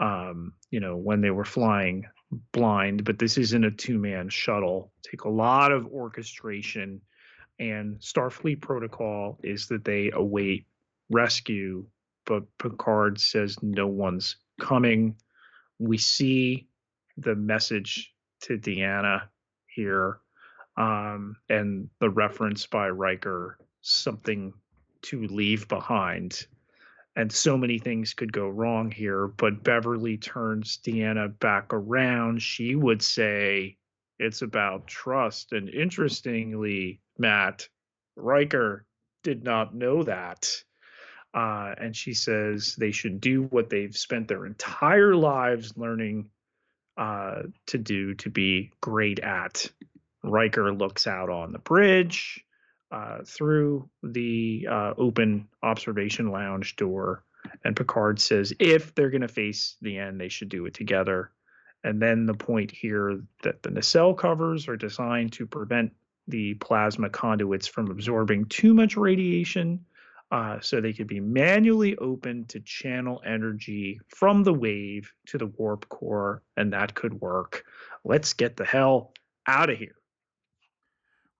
um, you know, when they were flying blind. But this isn't a two man shuttle. Take a lot of orchestration. And Starfleet protocol is that they await rescue, but Picard says no one's coming. We see the message to Deanna here um, and the reference by Riker something to leave behind. And so many things could go wrong here, but Beverly turns Deanna back around. She would say it's about trust. And interestingly, Matt, Riker did not know that. Uh, and she says they should do what they've spent their entire lives learning uh, to do to be great at. Riker looks out on the bridge uh, through the uh, open observation lounge door. And Picard says if they're going to face the end, they should do it together. And then the point here that the nacelle covers are designed to prevent the plasma conduits from absorbing too much radiation. uh, so they could be manually opened to channel energy from the wave to the warp core, and that could work. Let's get the hell out of here.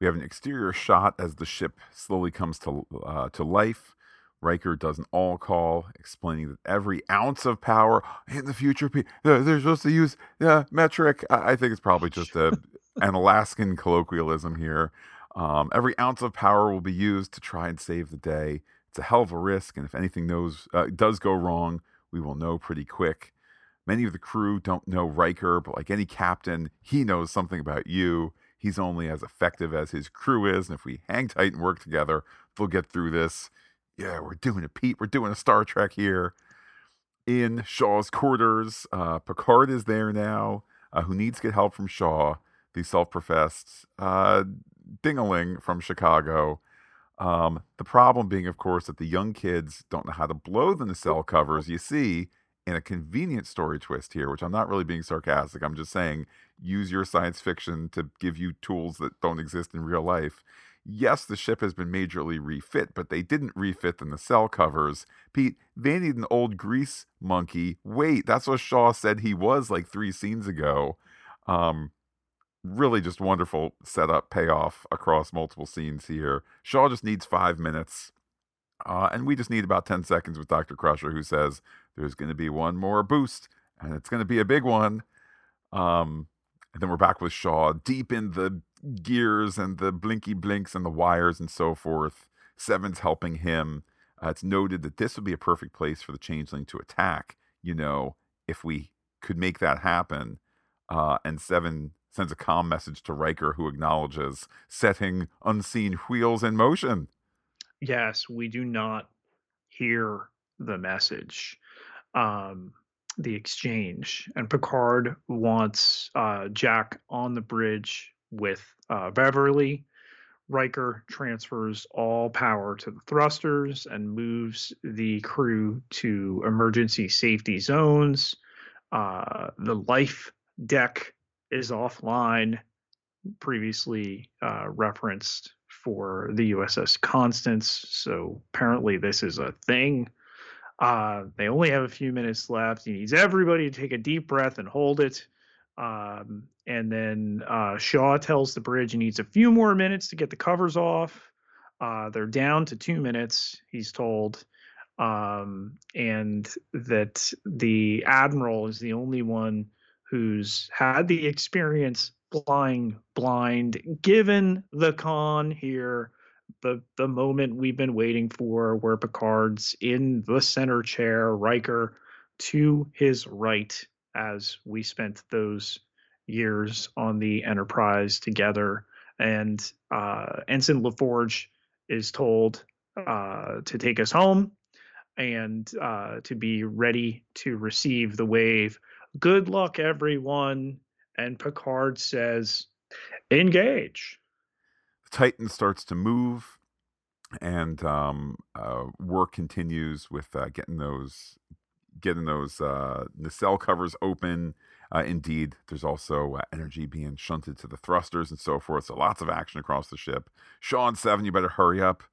We have an exterior shot as the ship slowly comes to uh, to life. Riker does an all call explaining that every ounce of power in the future, they're supposed to use the metric. I think it's probably just a, an Alaskan colloquialism here. Um, every ounce of power will be used to try and save the day. It's a hell of a risk, and if anything knows uh, does go wrong, we will know pretty quick. Many of the crew don't know Riker, but like any captain, he knows something about you. He's only as effective as his crew is, and if we hang tight and work together, we'll get through this. Yeah, we're doing a Pete. We're doing a Star Trek here. In Shaw's quarters, uh, Picard is there now, uh, who needs to get help from Shaw, the self-professed uh, dingaling from Chicago. Um, the problem being, of course, that the young kids don't know how to blow the nacelle covers. You see, in a convenient story twist here, which I'm not really being sarcastic. I'm just saying use your science fiction to give you tools that don't exist in real life. Yes, the ship has been majorly refit, but they didn't refit the nacelle covers. Pete, they need an old grease monkey. Wait, that's what Shaw said he was like three scenes ago. Um, really just wonderful setup payoff across multiple scenes here. Shaw just needs five minutes. Uh, and we just need about 10 seconds with Dr. Crusher, who says there's going to be one more boost, and it's going to be a big one. Um, and then we're back with Shaw, deep in the gears and the blinky blinks and the wires and so forth. Seven's helping him. Uh, it's noted that this would be a perfect place for the changeling to attack, you know, if we could make that happen. Uh, and Seven sends a calm message to Riker, who acknowledges setting unseen wheels in motion. Yes, we do not hear the message, um, the exchange. And Picard wants uh, Jack on the bridge with uh, Beverly. Riker transfers all power to the thrusters and moves the crew to emergency safety zones. Uh, the life deck is offline, previously uh, referenced for the USS Constance. So apparently, this is a thing. Uh, they only have a few minutes left. He needs everybody to take a deep breath and hold it. Um, and then uh, Shaw tells the bridge he needs a few more minutes to get the covers off. Uh, they're down to two minutes, he's told. Um, and that the admiral is the only one who's had the experience flying blind, given the con here, the the moment we've been waiting for, where Picard's in the center chair, Riker to his right, as we spent those years on the Enterprise together, and uh, Ensign LaForge is told uh, to take us home and uh, to be ready to receive the wave good luck, everyone. And Picard says, engage. Titan starts to move, and um, uh, work continues with uh, getting those getting those uh, nacelle covers open. Uh, indeed, there's also uh, energy being shunted to the thrusters and so forth. So lots of action across the ship. Shaw and Seven, you better hurry up.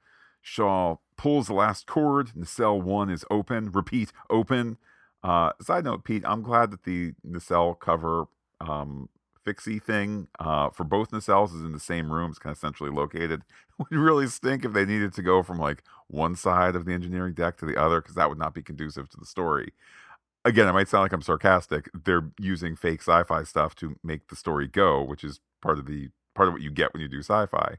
Shaw pulls the last cord. Nacelle one is open. Repeat, open. Uh, side note, Pete, I'm glad that the nacelle cover um, fixie thing uh, for both nacelles is in the same room. It's kind of centrally located. It would really stink if they needed to go from like one side of the engineering deck to the other because that would not be conducive to the story. Again, it might sound like I'm sarcastic. They're using fake sci-fi stuff to make the story go, which is part of the part of what you get when you do sci-fi.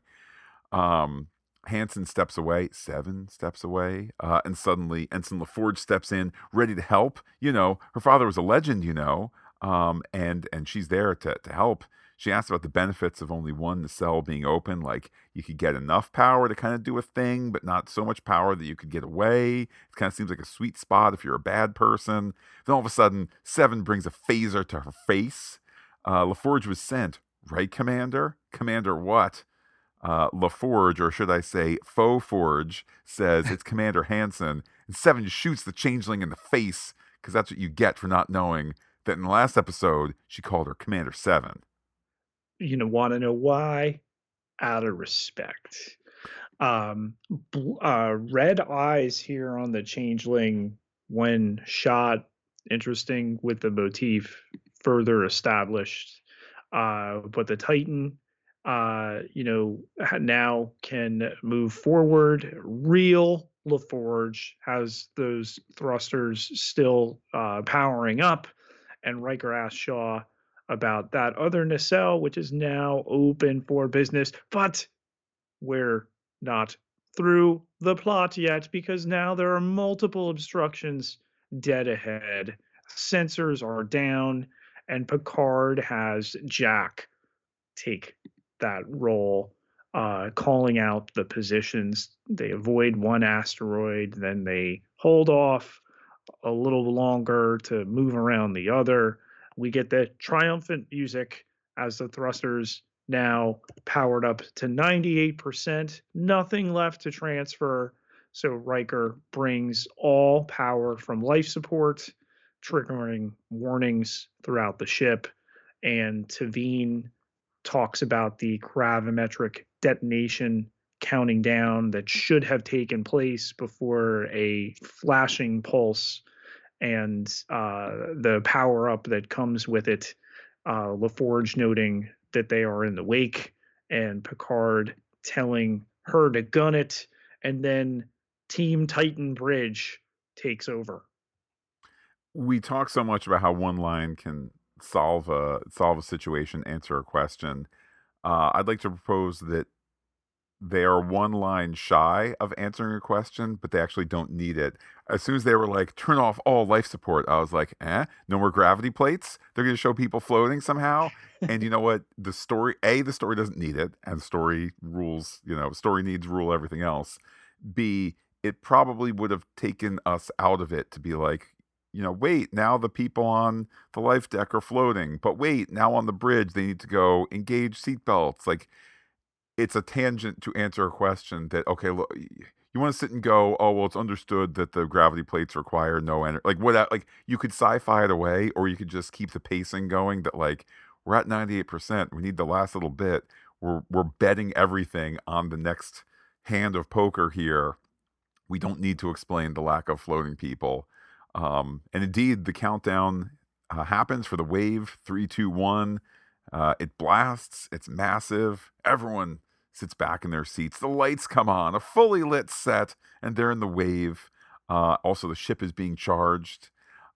Um, Hanson steps away, seven steps away, uh, and suddenly Ensign LaForge steps in, ready to help. You know, her father was a legend, you know, um, and and she's there to to help. She asks about the benefits of only one cell being open, like you could get enough power to kind of do a thing, but not so much power that you could get away. It kind of seems like a sweet spot if you're a bad person. Then all of a sudden, Seven brings a phaser to her face. Uh, LaForge was sent, right, Commander? Commander what? uh, LaForge, or should I say Faux Forge, says it's Commander Hanson, and Seven shoots the changeling in the face because that's what you get for not knowing that in the last episode she called her Commander Seven. You know, want to know why? Out of respect. Um, uh, red eyes here on the changeling when shot. Interesting with the motif further established. Uh, but the Titan, uh, you know, now can move forward. Real LaForge has those thrusters still uh, powering up, and Riker asks Shaw about that other nacelle, which is now open for business. But we're not through the plot yet because now there are multiple obstructions dead ahead. Sensors are down, and Picard has Jack take that role, uh, calling out the positions. They avoid one asteroid, then they hold off a little longer to move around the other. We get the triumphant music as the thrusters now powered up to 98%, nothing left to transfer. So Riker brings all power from life support, triggering warnings throughout the ship. And T'Veen talks about the gravimetric detonation counting down that should have taken place before a flashing pulse and uh, the power up that comes with it. Uh, LaForge noting that they are in the wake, and Picard telling her to gun it, and then Team Titan Bridge takes over. We talk so much about how one line can solve a solve a situation, answer a question. Uh, I'd like to propose that they are one line shy of answering a question, but they actually don't need it. As soon as they were like, turn off all life support, I was like, eh, no more gravity plates. They're going to show people floating somehow. and you know what? The story, A, the story doesn't need it, and story rules, you know, story needs rule everything else. B, it probably would have taken us out of it to be like, you know, wait, now the people on the life deck are floating, but wait, now on the bridge, they need to go engage seatbelts. Like, it's a tangent to answer a question that okay look you want to sit and go oh well it's understood that the gravity plates require no energy like what like you could sci-fi it away or you could just keep the pacing going that like we're at 98% we need the last little bit we're we're betting everything on the next hand of poker here we don't need to explain the lack of floating people. Um, and indeed the countdown uh, happens for the wave three two one uh, it blasts it's massive everyone sits back in their seats. The lights come on, a fully lit set, and they're in the wave. Uh, also, the ship is being charged.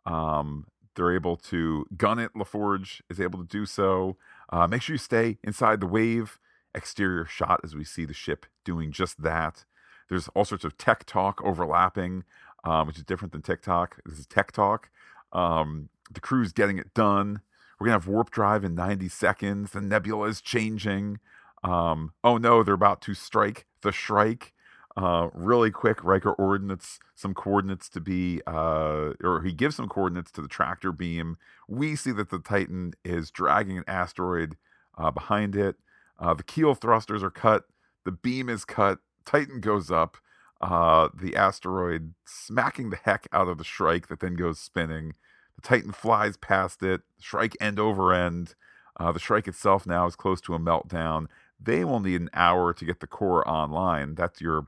Um, they're able to gun it. LaForge is able to do so. Uh, make sure you stay inside the wave. Exterior shot as we see the ship doing just that. There's all sorts of tech talk overlapping, um, which is different than TikTok. This is tech talk. Um, the crew's getting it done. We're gonna have warp drive in 90 seconds. The nebula is changing. Um, oh no, they're about to strike the Shrike. Uh, really quick, Riker ordinates some coordinates to be, uh, or he gives some coordinates to the tractor beam. We see that the Titan is dragging an asteroid uh, behind it. Uh, the keel thrusters are cut. The beam is cut. Titan goes up. Uh, the asteroid smacking the heck out of the Shrike that then goes spinning. The Titan flies past it. Shrike end over end. Uh, the Shrike itself now is close to a meltdown. They will need an hour to get the core online. That's your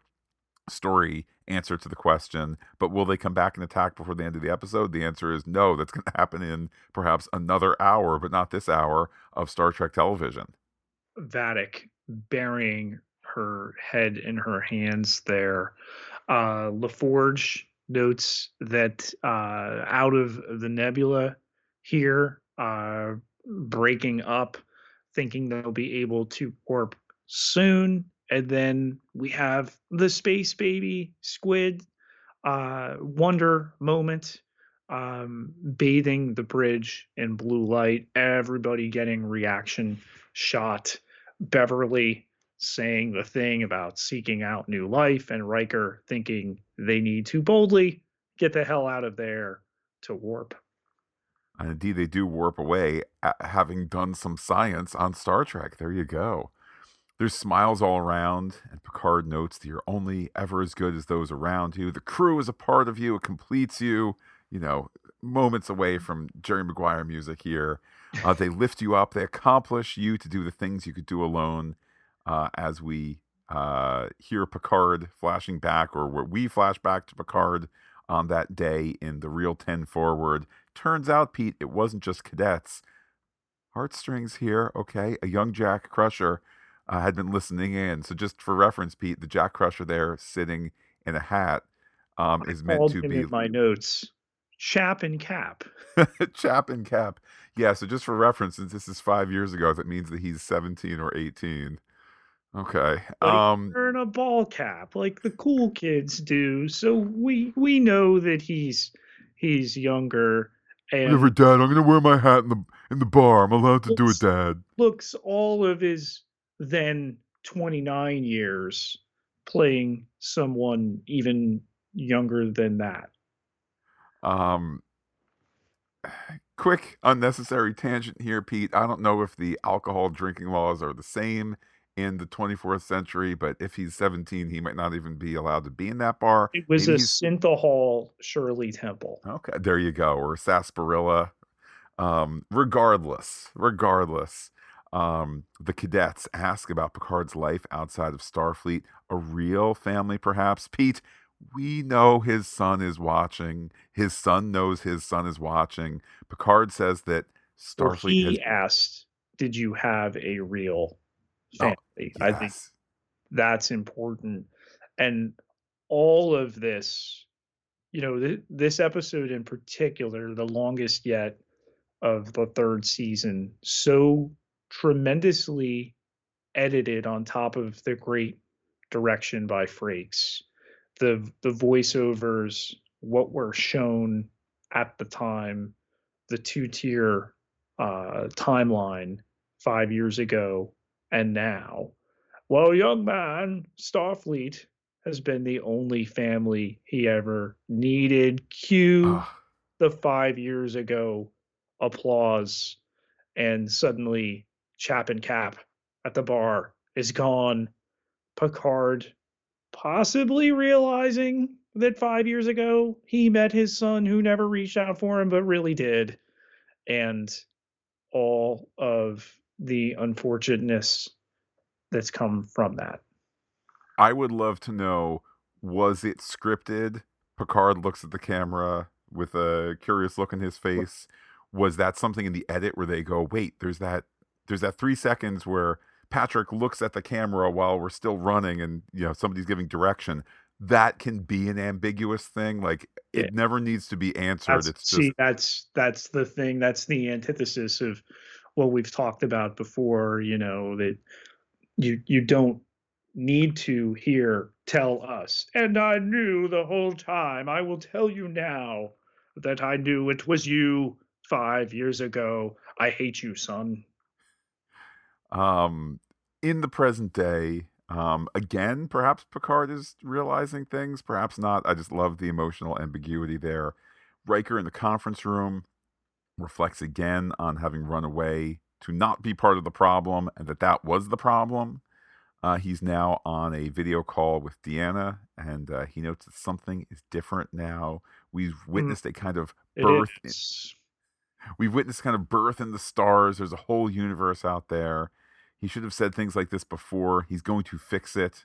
story answer to the question. But will they come back and attack before the end of the episode? The answer is no. That's going to happen in perhaps another hour, but not this hour of Star Trek television. Vadic burying her head in her hands there. Uh, LaForge notes that uh, out of the nebula here, uh, breaking up thinking they'll be able to warp soon. And then we have the space baby squid uh, wonder moment um, bathing the bridge in blue light, everybody getting reaction shot. Beverly saying the thing about seeking out new life, and Riker thinking they need to boldly get the hell out of there to warp. And indeed, they do warp away, having done some science on Star Trek. There you go. There's smiles all around, and Picard notes that you're only ever as good as those around you. The crew is a part of you, it completes you. You know, moments away from Jerry Maguire music here. Uh, they lift you up, they accomplish you to do the things you could do alone uh, as we uh, hear Picard flashing back, or where we flash back to Picard on that day in the real 10 forward. Turns out, Pete, it wasn't just cadets. Heartstrings here, okay. A young Jack Crusher uh, had been listening in. So, just for reference, Pete, the Jack Crusher there sitting in a hat um, is meant to be. My notes, Chap and Cap. Chap and Cap. Yeah, so just for reference, since this is five years ago, that means that he's 17 or 18. Okay. But Um, wearing a ball cap like the cool kids do. So we we know that he's he's younger and whatever, Dad. I'm gonna wear my hat in the in the bar. I'm allowed to do it, Dad. looks all of his then 29 years playing someone even younger than that. Um, quick unnecessary tangent here, Pete. I don't know if the alcohol drinking laws are the same in the 24th century, but if he's 17, he might not even be allowed to be in that bar. It was Maybe a Synthahol Shirley Temple. Okay, there you go. Or sarsaparilla. Um, regardless, regardless, um, the cadets ask about Picard's life outside of Starfleet. A real family, perhaps. Pete, we know his son is watching. His son knows his son is watching. Picard says that Well, Starfleet he has. asked, "Did you have a real Oh, family?" I think that's important, and all of this, you know, th- this episode in particular, the longest yet of the third season, so tremendously edited on top of the great direction by Frakes. The the voiceovers, what were shown at the time, the two tier uh, timeline five years ago and now. Well, young man, Starfleet has been the only family he ever needed. Cue the five years ago applause, and suddenly Chap and Cap at the bar is gone. Picard possibly realizing that five years ago he met his son who never reached out for him but really did. And all of the unfortunateness that's come from that. I would love to know was it scripted? Picard looks at the camera with a curious look in his face. Was that something in the edit where they go, "Wait, there's that there's that 3 seconds where Patrick looks at the camera while we're still running and you know somebody's giving direction." That can be an ambiguous thing. Like it Yeah. never needs to be answered. That's, it's see, that's that's the thing. That's the antithesis of what we've talked about before. You know that you you don't need to hear tell us. And I knew the whole time. I will tell you now that I knew it was you five years ago. I hate you, son. um in the present day um again perhaps picard is realizing things perhaps not i just love the emotional ambiguity there riker in the conference room reflects again on having run away to not be part of the problem and that that was the problem uh, he's now on a video call with deanna and uh, he notes that something is different now we've witnessed a kind of birth is. we've witnessed kind of birth in the stars. There's a whole universe out there. He should have said things like this before. He's going to fix it.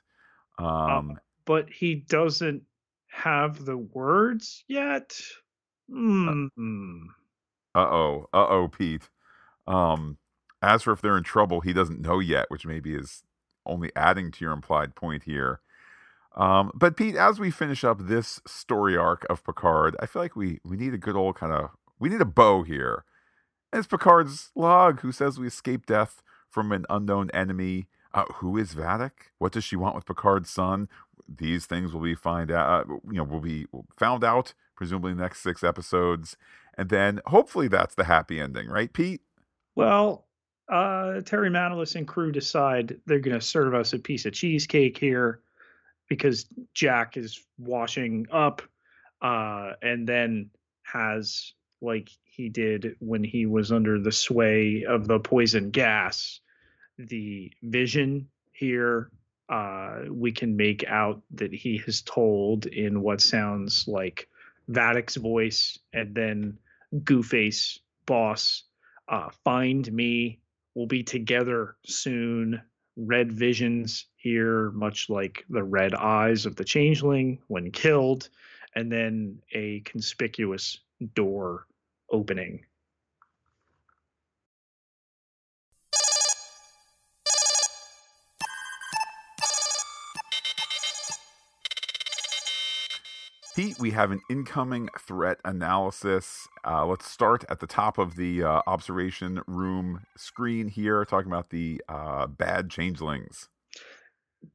Um, But he doesn't have the words yet. Hmm. Uh oh, uh oh, Pete. Um, as for if they're in trouble, he doesn't know yet, which maybe is only adding to your implied point here. Um, but Pete, as we finish up this story arc of Picard, I feel like we we need a good old kind of we need a bow here. And it's Picard's log who says we escaped death from an unknown enemy. Uh, who is Vadic? What does she want with Picard's son? These things will be find out. Uh, you know, will be found out presumably in the next six episodes, and then hopefully that's the happy ending, right, Pete? Well, uh, Terry Matalas and crew decide they're going to serve us a piece of cheesecake here because Jack is washing up uh, and then has, like he did when he was under the sway of the poison gas, the vision here. Uh, we can make out that he has told in what sounds like Vadic's voice and then Gooface boss uh, find me. We'll be together soon. red visions here, much like the red eyes of the changeling when killed, and then a conspicuous door opening. Pete, we have an incoming threat analysis. Uh, let's start at the top of the uh, observation room screen here, talking about the uh, bad changelings.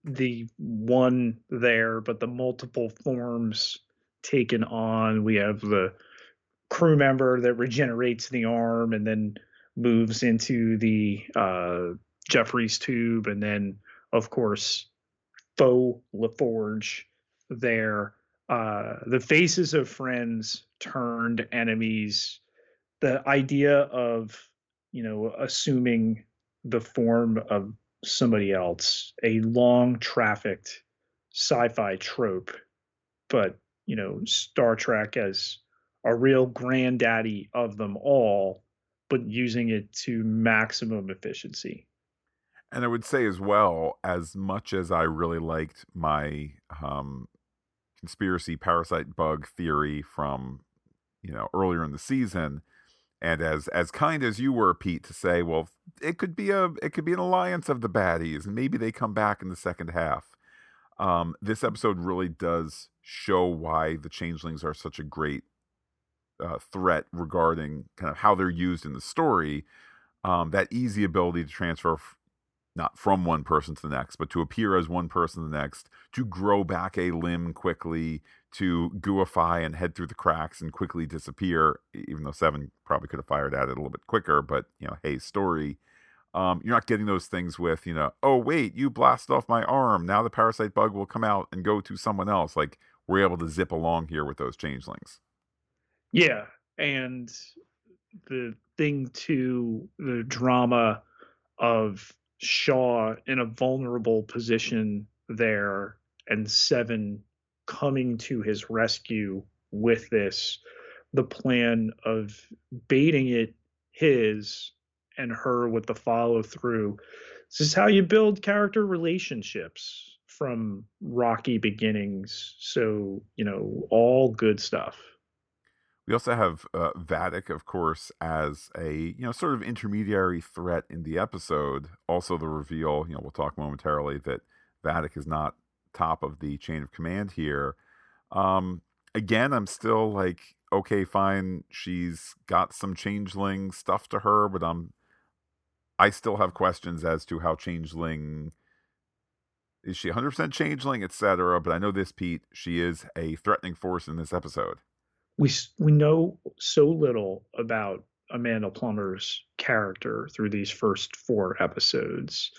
The one there, but the multiple forms taken on. We have the crew member that regenerates the arm and then moves into the uh, Jefferies tube, and then, of course, Faux LaForge there uh, the faces of friends turned enemies. The idea of you know assuming the form of somebody else, a long trafficked sci-fi trope, but you know Star Trek as a real granddaddy of them all, but using it to maximum efficiency. And I would say as well, as much as I really liked my um, conspiracy parasite bug theory from you know earlier in the season and as as kind as you were Pete to say well it could be a it could be an alliance of the baddies and maybe they come back in the second half. Um, this episode really does show why the changelings are such a great uh, threat regarding kind of how they're used in the story um, that easy ability to transfer not from one person to the next, but to appear as one person to the next, to grow back a limb quickly, to gooify and head through the cracks and quickly disappear, even though Seven probably could have fired at it a little bit quicker, but you know, hey, story. Um, you're not getting those things with, you know, oh wait, you blasted off my arm. Now the parasite bug will come out and go to someone else. Like we're able to zip along here with those changelings. Yeah. And the thing to the drama of Shaw in a vulnerable position there and Seven coming to his rescue with this the plan of baiting it his and her with the follow through. This is how you build character relationships from rocky beginnings. So, you know, all good stuff. We also have uh, Vadic, of course, as a you know sort of intermediary threat in the episode. Also, the reveal, you know, we'll talk momentarily that Vadic is not top of the chain of command here. Um, again, I'm still like, okay, fine. She's got some changeling stuff to her, but I'm, I still have questions as to how changeling is she 100% changeling, etc. But I know this, Pete. She is a threatening force in this episode we we know so little about Amanda Plummer's character through these first four episodes.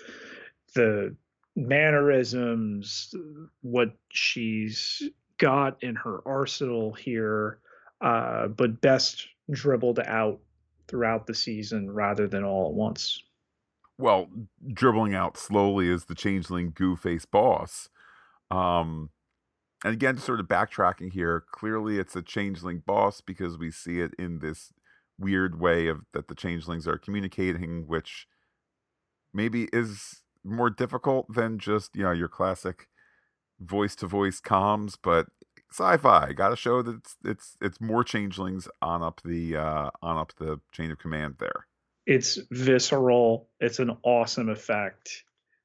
The mannerisms, what she's got in her arsenal here, uh, but best dribbled out throughout the season rather than all at once. Well, dribbling out slowly is the changeling goo face boss. Um, and again, sort of backtracking here, clearly it's a changeling boss because we see it in this weird way of that the changelings are communicating, which maybe is more difficult than just, you know, your classic voice to voice comms, but sci-fi got to show that it's it's it's more changelings on up the uh on up the chain of command there. It's visceral. It's an awesome effect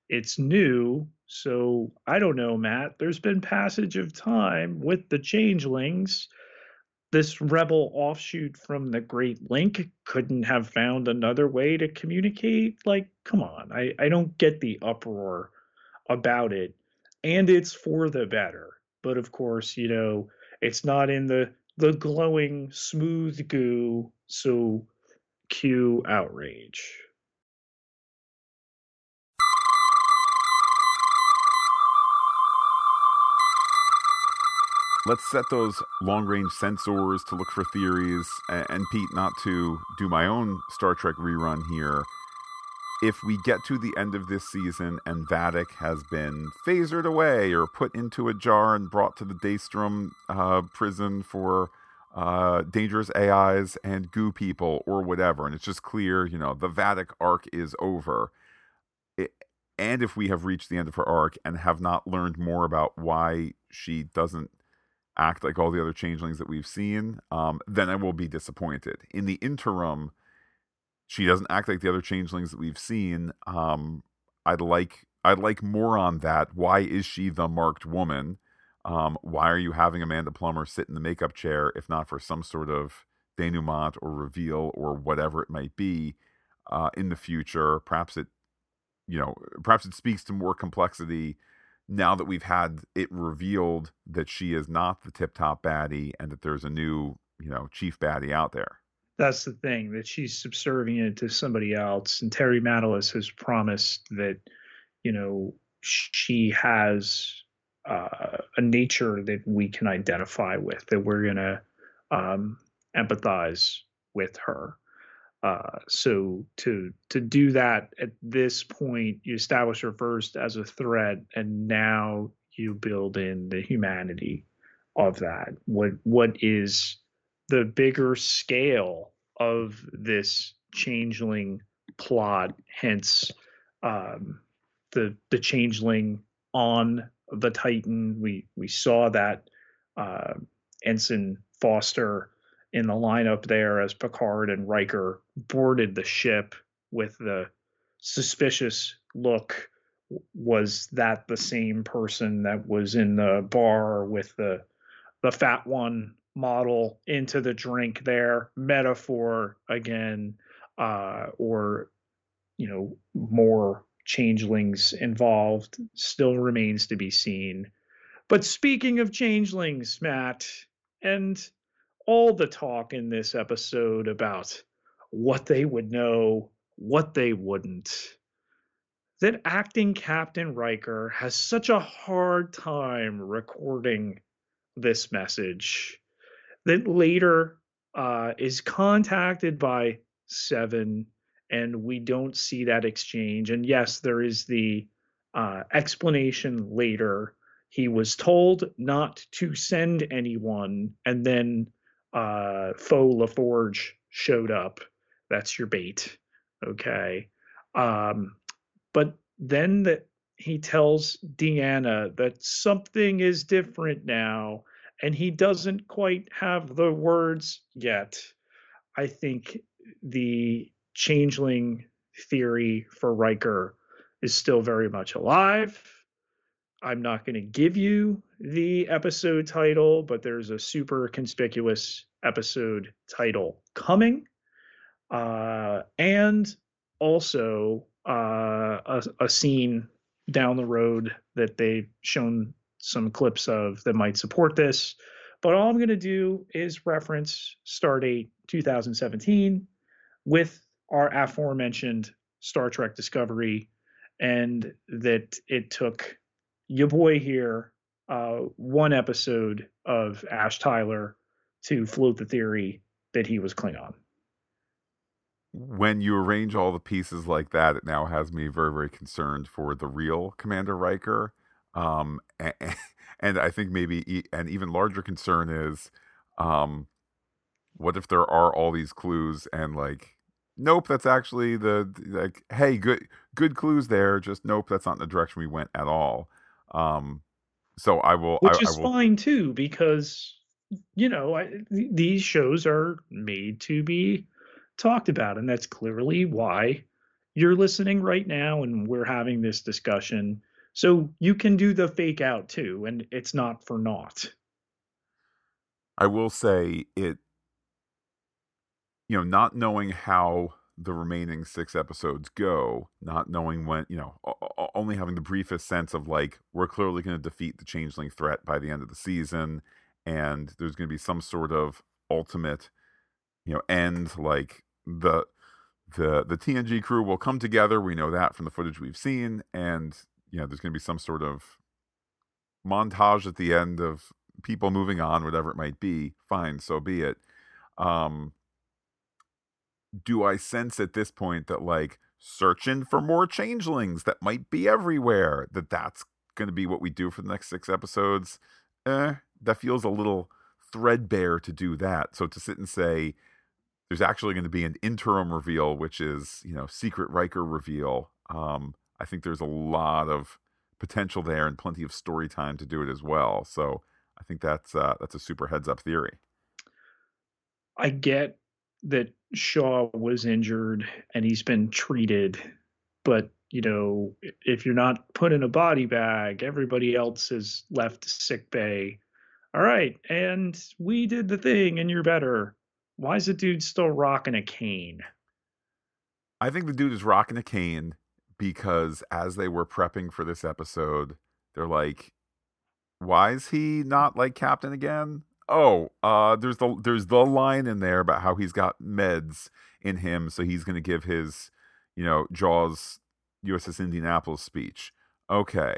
it's new so I don't know, Matt. There's been passage of time with the changelings. This rebel offshoot from the Great Link couldn't have found another way to communicate. Like, come on. I, I don't get the uproar about it. And it's for the better. But of course, you know, it's not in the the glowing smooth goo, so cue outrage. Let's set those long range sensors to look for theories. And, Pete, not to do my own Star Trek rerun here. If we get to the end of this season and Vadic has been phasered away or put into a jar and brought to the Daystrom uh, prison for uh, dangerous AIs and goo people or whatever, and it's just clear, you know, the Vadic arc is over. It, and if we have reached the end of her arc and have not learned more about why she doesn't act like all the other changelings that we've seen, um, then I will be disappointed. In the interim, she doesn't act like the other changelings that we've seen. Um, I'd like I'd like more on that. Why is she the marked woman? Um, why are you having Amanda Plummer sit in the makeup chair if not for some sort of denouement or reveal or whatever it might be uh, in the future? Perhaps it, you know, perhaps it speaks to more complexity now that we've had it revealed that she is not the tip top baddie and that there's a new, you know, chief baddie out there. That's the thing that she's subservient to somebody else, and Terry Matalas has promised that, you know, she has uh, a nature that we can identify with, that we're gonna um, empathize with her. Uh, so to to do that at this point, you establish her first as a threat, and now you build in the humanity of that. What what is the bigger scale of this changeling plot? Hence, um, the the changeling on the Titan. We we saw that uh, Ensign Foster in the lineup there as Picard and Riker boarded the ship with the suspicious look. Was that the same person that was in the bar with the the fat one model into the drink there? Metaphor again, uh, or you know more changelings involved still remains to be seen. But speaking of changelings, Matt, and all the talk in this episode about what they would know, what they wouldn't. That acting Captain Riker has such a hard time recording this message that later uh, is contacted by Seven, and we don't see that exchange. And yes, there is the uh, explanation later. He was told not to send anyone, and then uh, Faux LaForge showed up. That's your bait. Okay. Um, but then that he tells Deanna that something is different now, and he doesn't quite have the words yet. I think the changeling theory for Riker is still very much alive. I'm not going to give you the episode title, but there's a super conspicuous episode title coming. Uh, and also uh, a, a scene down the road that they've shown some clips of that might support this. But all I'm going to do is reference Stardate 2017 with our aforementioned Star Trek Discovery, and that it took your boy here uh, one episode of Ash Tyler to float the theory that he was Klingon. When you arrange all the pieces like that, it now has me very, very concerned for the real Commander Riker. Um, and, and I think maybe an even larger concern is, um, what if there are all these clues and like, nope, that's actually the like, hey, good, good clues there. Just nope, that's not the direction we went at all. Um, so I will, which I, is I will... fine too, because you know I, th- these shows are made to be talked about, and that's clearly why you're listening right now, and we're having this discussion. So you can do the fake out too, and it's not for naught. I will say it. You know, not knowing how the remaining six episodes go, not knowing when, you know, only having the briefest sense of like, we're clearly going to defeat the changeling threat by the end of the season, and there's going to be some sort of ultimate, you know, end. Like the the the TNG crew will come together. We know that from the footage we've seen, and you know, there's going to be some sort of montage at the end of people moving on, whatever it might be. Fine, so be it. Um, do I sense at this point that like searching for more changelings that might be everywhere that that's going to be what we do for the next six episodes? Eh, that feels a little threadbare to do that. So to sit and say there's actually going to be an interim reveal, which is you know secret Riker reveal. Um, I think there's a lot of potential there and plenty of story time to do it as well. So I think that's uh, that's a super heads up theory. I get that Shaw was injured and he's been treated, but you know, if you're not put in a body bag, everybody else is left sick bay. All right, and we did the thing and you're better. Why is the dude still rocking a cane? I think the dude is rocking a cane because as they were prepping for this episode, they're like, why is he not like captain again? Oh, uh, there's the there's the line in there about how he's got meds in him, so he's to give his, you know, Jaws USS Indianapolis speech. Okay,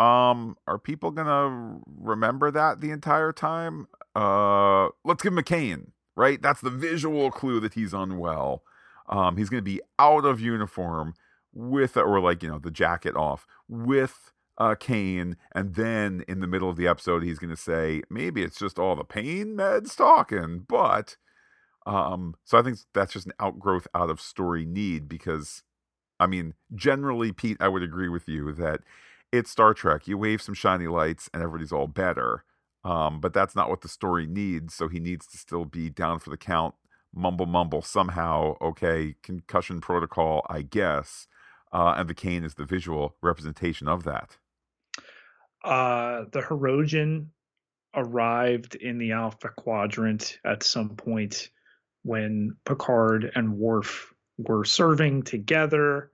um, are people gonna remember that the entire time? Uh, let's give him a cane, right? That's the visual clue that he's unwell. Um, he's gonna be out of uniform with, or like you know, the jacket off with a cane, and then in the middle of the episode, he's gonna say maybe it's just all the pain meds talking, but. Um, so I think that's just an outgrowth out of story need because I mean, generally, Pete, I would agree with you that it's Star Trek. You wave some shiny lights and everybody's all better. Um, but that's not what the story needs. So he needs to still be down for the count, mumble mumble somehow. Okay, concussion protocol, I guess. Uh, and the cane is the visual representation of that. Uh, the Hirogen arrived in the Alpha Quadrant at some point when Picard and Worf were serving together.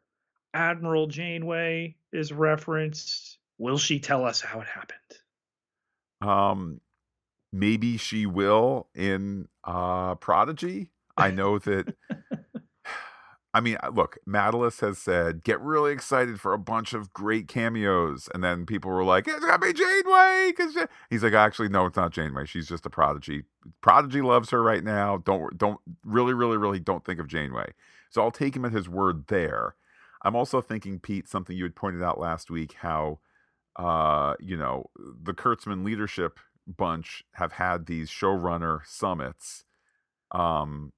Admiral Janeway is referenced. Will she tell us how it happened? Um, maybe she will in uh Prodigy. I know that. I mean, uh, look, Matalas has said, get really excited for a bunch of great cameos. And then people were like, it's going to be Janeway. Cause He's like, actually, no, it's not Janeway. She's just a prodigy. Prodigy loves her right now. Don't, don't, really, really, really don't think of Janeway. So I'll take him at his word there. I'm also thinking, Pete, something you had pointed out last week, how uh, you know, the Kurtzman leadership bunch have had these showrunner summits. Um,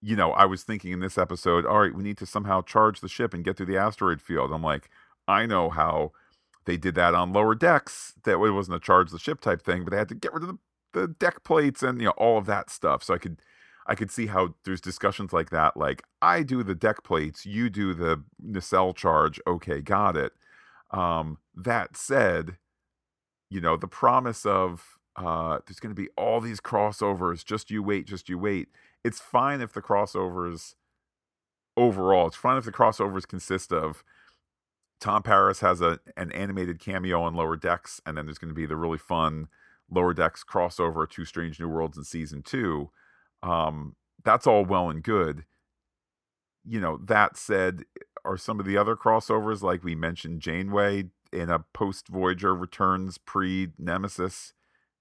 you know, I was thinking in this episode, all right, we need to somehow charge the ship and get through the asteroid field. I'm like, I know how they did that on lower decks. That it wasn't a charge the ship type thing, but they had to get rid of the, the deck plates and you know all of that stuff. So I could I could see how there's discussions like that. Like, I do the deck plates, you do the nacelle charge. Okay, got it. Um, that said, you know, the promise of uh, there's going to be all these crossovers, just you wait, just you wait. It's fine if the crossovers overall, it's fine if the crossovers consist of Tom Paris has a an animated cameo on Lower Decks, and then there's going to be the really fun Lower Decks crossover to Strange New Worlds in season two um, that's all well and good. You know, that said, are some of the other crossovers, like we mentioned, Janeway in a post Voyager returns pre Nemesis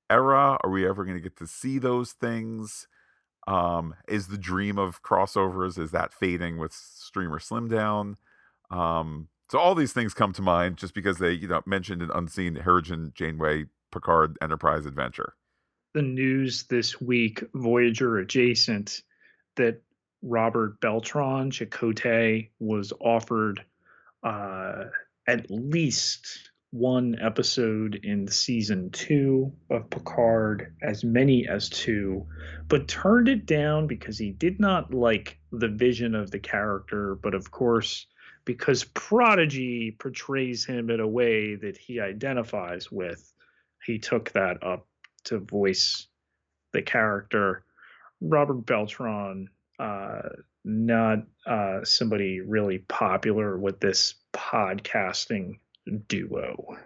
era? Are we ever going to get to see those things? Um, is the dream of crossovers is that fading with Streamer Slim Down? Um, so all these things come to mind just because they, you know, mentioned an unseen Hirogen Janeway Picard Enterprise adventure the news this week, Voyager adjacent, that Robert Beltran Chakotay was offered uh, at least one episode in season two of Picard, as many as two, but turned it down because he did not like the vision of the character. But of course, because Prodigy portrays him in a way that he identifies with, he took that up to voice the character. Robert Beltran, uh, not uh, somebody really popular with this podcasting duo.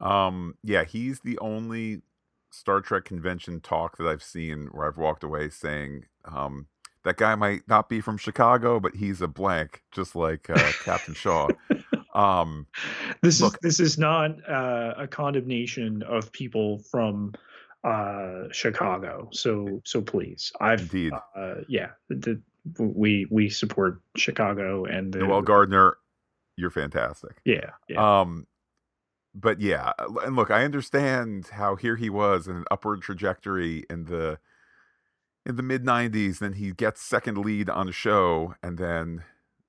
Um, yeah, he's the only Star Trek convention talk that I've seen where I've walked away saying, um, that guy might not be from Chicago, but he's a blank, just like uh, Captain Shaw. Um, this look, is this is not uh, a condemnation of people from uh, Chicago. So so please, I've indeed, uh, yeah, the, we we support Chicago and the, Noel Gardner. You're fantastic. Yeah, yeah. Um, but yeah, and look, I understand how here he was in an upward trajectory in the in the mid '90s. Then he gets second lead on a show, and then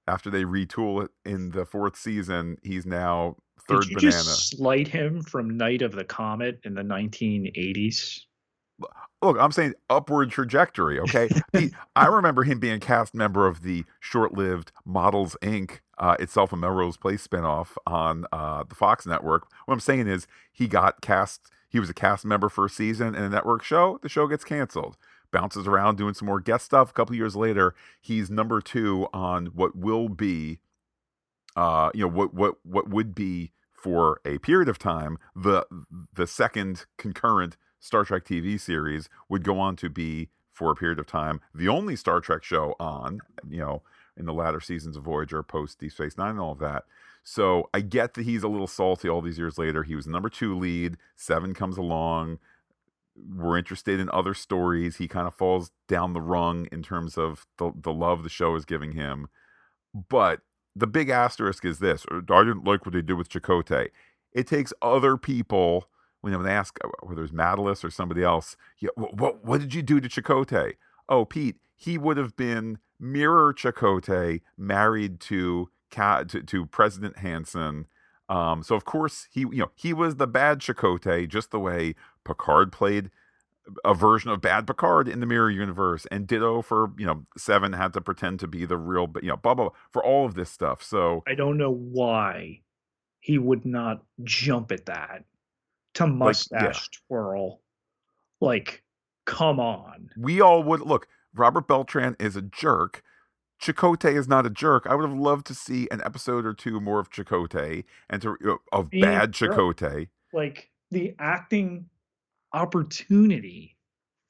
after they retool it in the fourth season, he's now third Did you banana. just slight him from Night of the Comet in the 1980s? Look, I'm saying upward trajectory. Okay, Pete, I remember him being a cast member of the short-lived Models Inc. Uh, itself a Melrose Place spinoff on uh, the Fox network. What I'm saying is he got cast. He was a cast member for a season in a network show. The show gets canceled. Bounces around doing some more guest stuff. A couple years later, he's number two on what will be, uh, you know, what what what would be for a period of time the the second concurrent Star Trek TV series would go on to be for a period of time the only Star Trek show on, you know, in the latter seasons of Voyager, post Deep Space Nine, and all of that. So I get that he's a little salty all these years later. He was number two lead. Seven comes along. We're interested in other stories. He kind of falls down the rung in terms of the, the love the show is giving him. But the big asterisk is this I didn't like what they did with Chakotay. It takes other people when they ask uh, whether it's Matalas or somebody else, yeah, what, what did you do to Chakotay? Oh, Pete, he would have been mirror Chakotay married to to, to President Hansen. Um, so of course he you know he was the bad Chakotay, just the way Picard played a version of bad Picard in the mirror universe, and ditto for you know Seven had to pretend to be the real, you know, blah blah, blah for all of this stuff. So I don't know why he would not jump at that to mustache like, yeah. twirl. Like, come on. We all would look. Robert Beltran is a jerk. Chakotay is not a jerk. I would have loved to see an episode or two more of Chakotay and to of Being bad Chakotay. Like the acting opportunity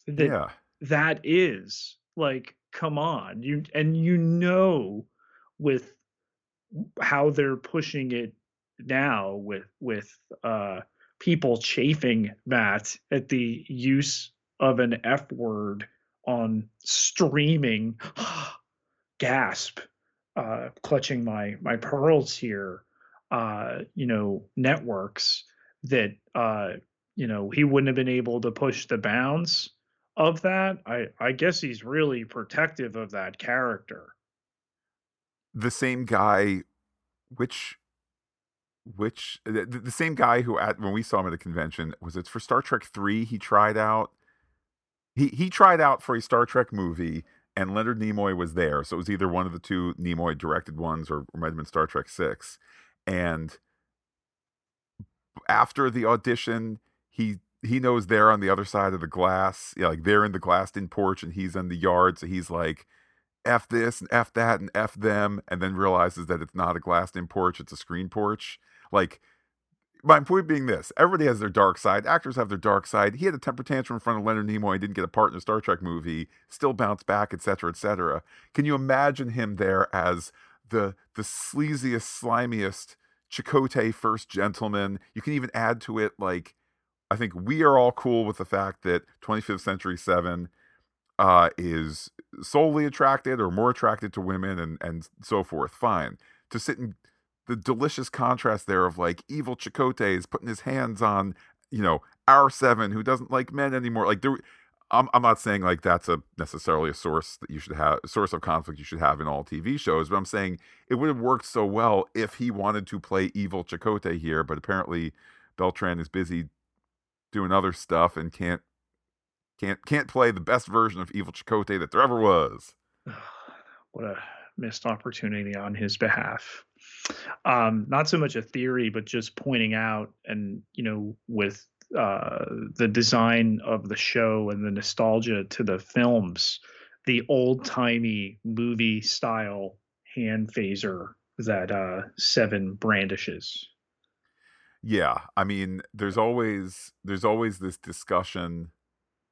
that yeah. that is. Like, come on. You and you know with how they're pushing it now with with uh people chafing Matt at the use of an F word on streaming. Gasp, uh, clutching my my pearls here. Uh, you know, networks that uh, you know he wouldn't have been able to push the bounds of that. I I guess he's really protective of that character. The same guy, which which the, the, same guy who at when we saw him at the convention was it for Star Trek three he tried out he he tried out for a Star Trek movie and Leonard Nimoy was there so it was either one of the two Nimoy directed ones or, or might have been Star Trek six and after the audition he he knows they're on the other side of the glass you know, like they're in the glassed in porch and he's in the yard so he's like F this and F that and F them, and then realizes that it's not a glassed in porch, it's a screen porch. Like, my point being this everybody has their dark side. Actors have their dark side. He had a temper tantrum in front of Leonard Nimoy, He didn't get a part in a Star Trek movie, still bounced back, etc., etc. Can you imagine him there as the the sleaziest, slimiest Chakotay first gentleman? You can even add to it like I think we are all cool with the fact that 25th Century 7 uh, is solely attracted or more attracted to women and, and so forth. Fine. To sit in the delicious contrast there of like evil Chakotay is putting his hands on, you know, our seven who doesn't like men anymore. Like there, I'm I'm not saying like that's a necessarily a source that you should have source of conflict you should have in all TV shows, but I'm saying it would have worked so well if he wanted to play evil Chakotay here, but apparently Beltran is busy doing other stuff and can't can't can't play the best version of evil Chakotay that there ever was. what a missed opportunity on his behalf um, not so much a theory, but just pointing out, and you know, with uh, the design of the show and the nostalgia to the films, the old timey movie style hand phaser that uh, Seven brandishes. Yeah, I mean, there's always there's always this discussion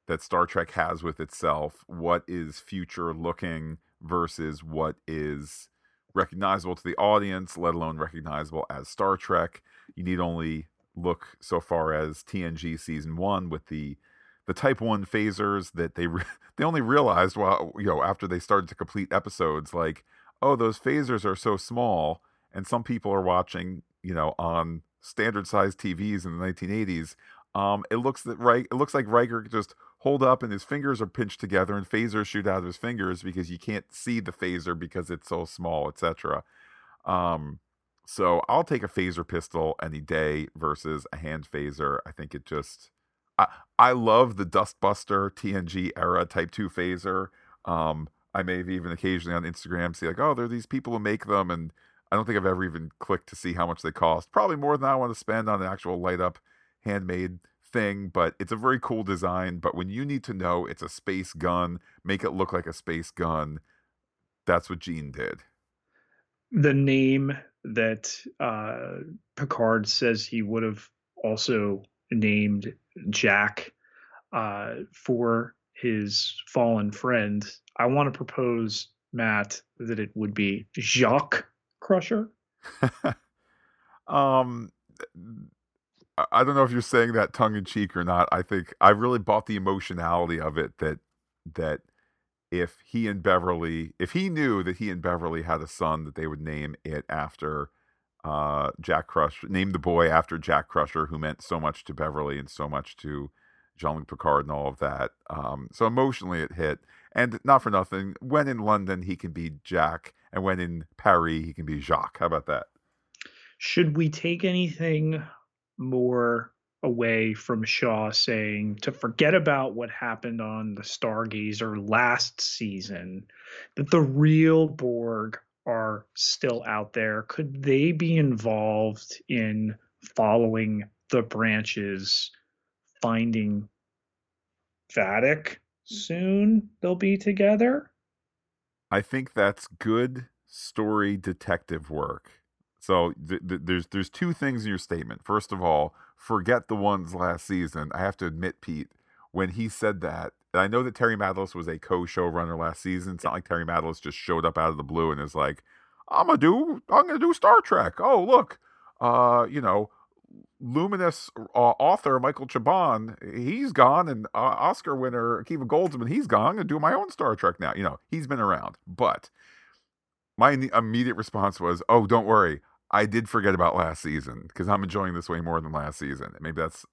that Star Trek has with itself. What is future looking versus what is recognizable to the audience, let alone recognizable as Star Trek. You need only look so far as TNG season one with the the Type One phasers that they re- they only realized while you know after they started to complete episodes, like oh those phasers are so small, and some people are watching you know on standard sized TVs in the 1980s. Um, it looks that right. It looks like Riker just hold up and his fingers are pinched together and phasers shoot out of his fingers because you can't see the phaser because it's so small, etc. Um, so I'll take a phaser pistol any day versus a hand phaser. I think it just I I love the Dustbuster TNG era Type 2 phaser. Um, I may have even occasionally on Instagram see like, oh, there are these people who make them, and I don't think I've ever even clicked to see how much they cost. Probably more than I want to spend on an actual light up handmade thing, but it's a very cool design. But when you need to know it's a space gun, make it look like a space gun. That's what Gene did. The name that uh, Picard says he would have also named Jack uh, for his fallen friend. I want to propose, Matt, that it would be Jacques Crusher. um, I don't know if you're saying that tongue in cheek or not. I think I really bought the emotionality of it that that if he and Beverly, if he knew that he and Beverly had a son, that they would name it after uh, Jack Crusher, name the boy after Jack Crusher, who meant so much to Beverly and so much to Jean Luc Picard and all of that. Um, so emotionally, it hit. And not for nothing, when in London, he can be Jack, and when in Paris, he can be Jacques. How about that? Should we take anything more away from Shaw saying to forget about what happened on the Stargazer last season, that the real Borg are still out there? Could they be involved in following the branches, finding Vadic soon? They'll be together? I think that's good story detective work. So th- th- there's there's two things in your statement. First of all, forget the ones last season. I have to admit, Pete, when he said that, I know that Terry Matalas was a co-showrunner last season. It's not like Terry Matalas just showed up out of the blue and is like, "I'm gonna do I'm gonna do Star Trek." Oh, look, uh, you know, luminous uh, author Michael Chabon, he's gone, and uh, Oscar winner Akiva Goldsman, he's gone. Gonna do my own Star Trek now. You know, he's been around, but my immediate response was, "Oh, don't worry, I did forget about last season because I'm enjoying this way more than last season. Maybe that's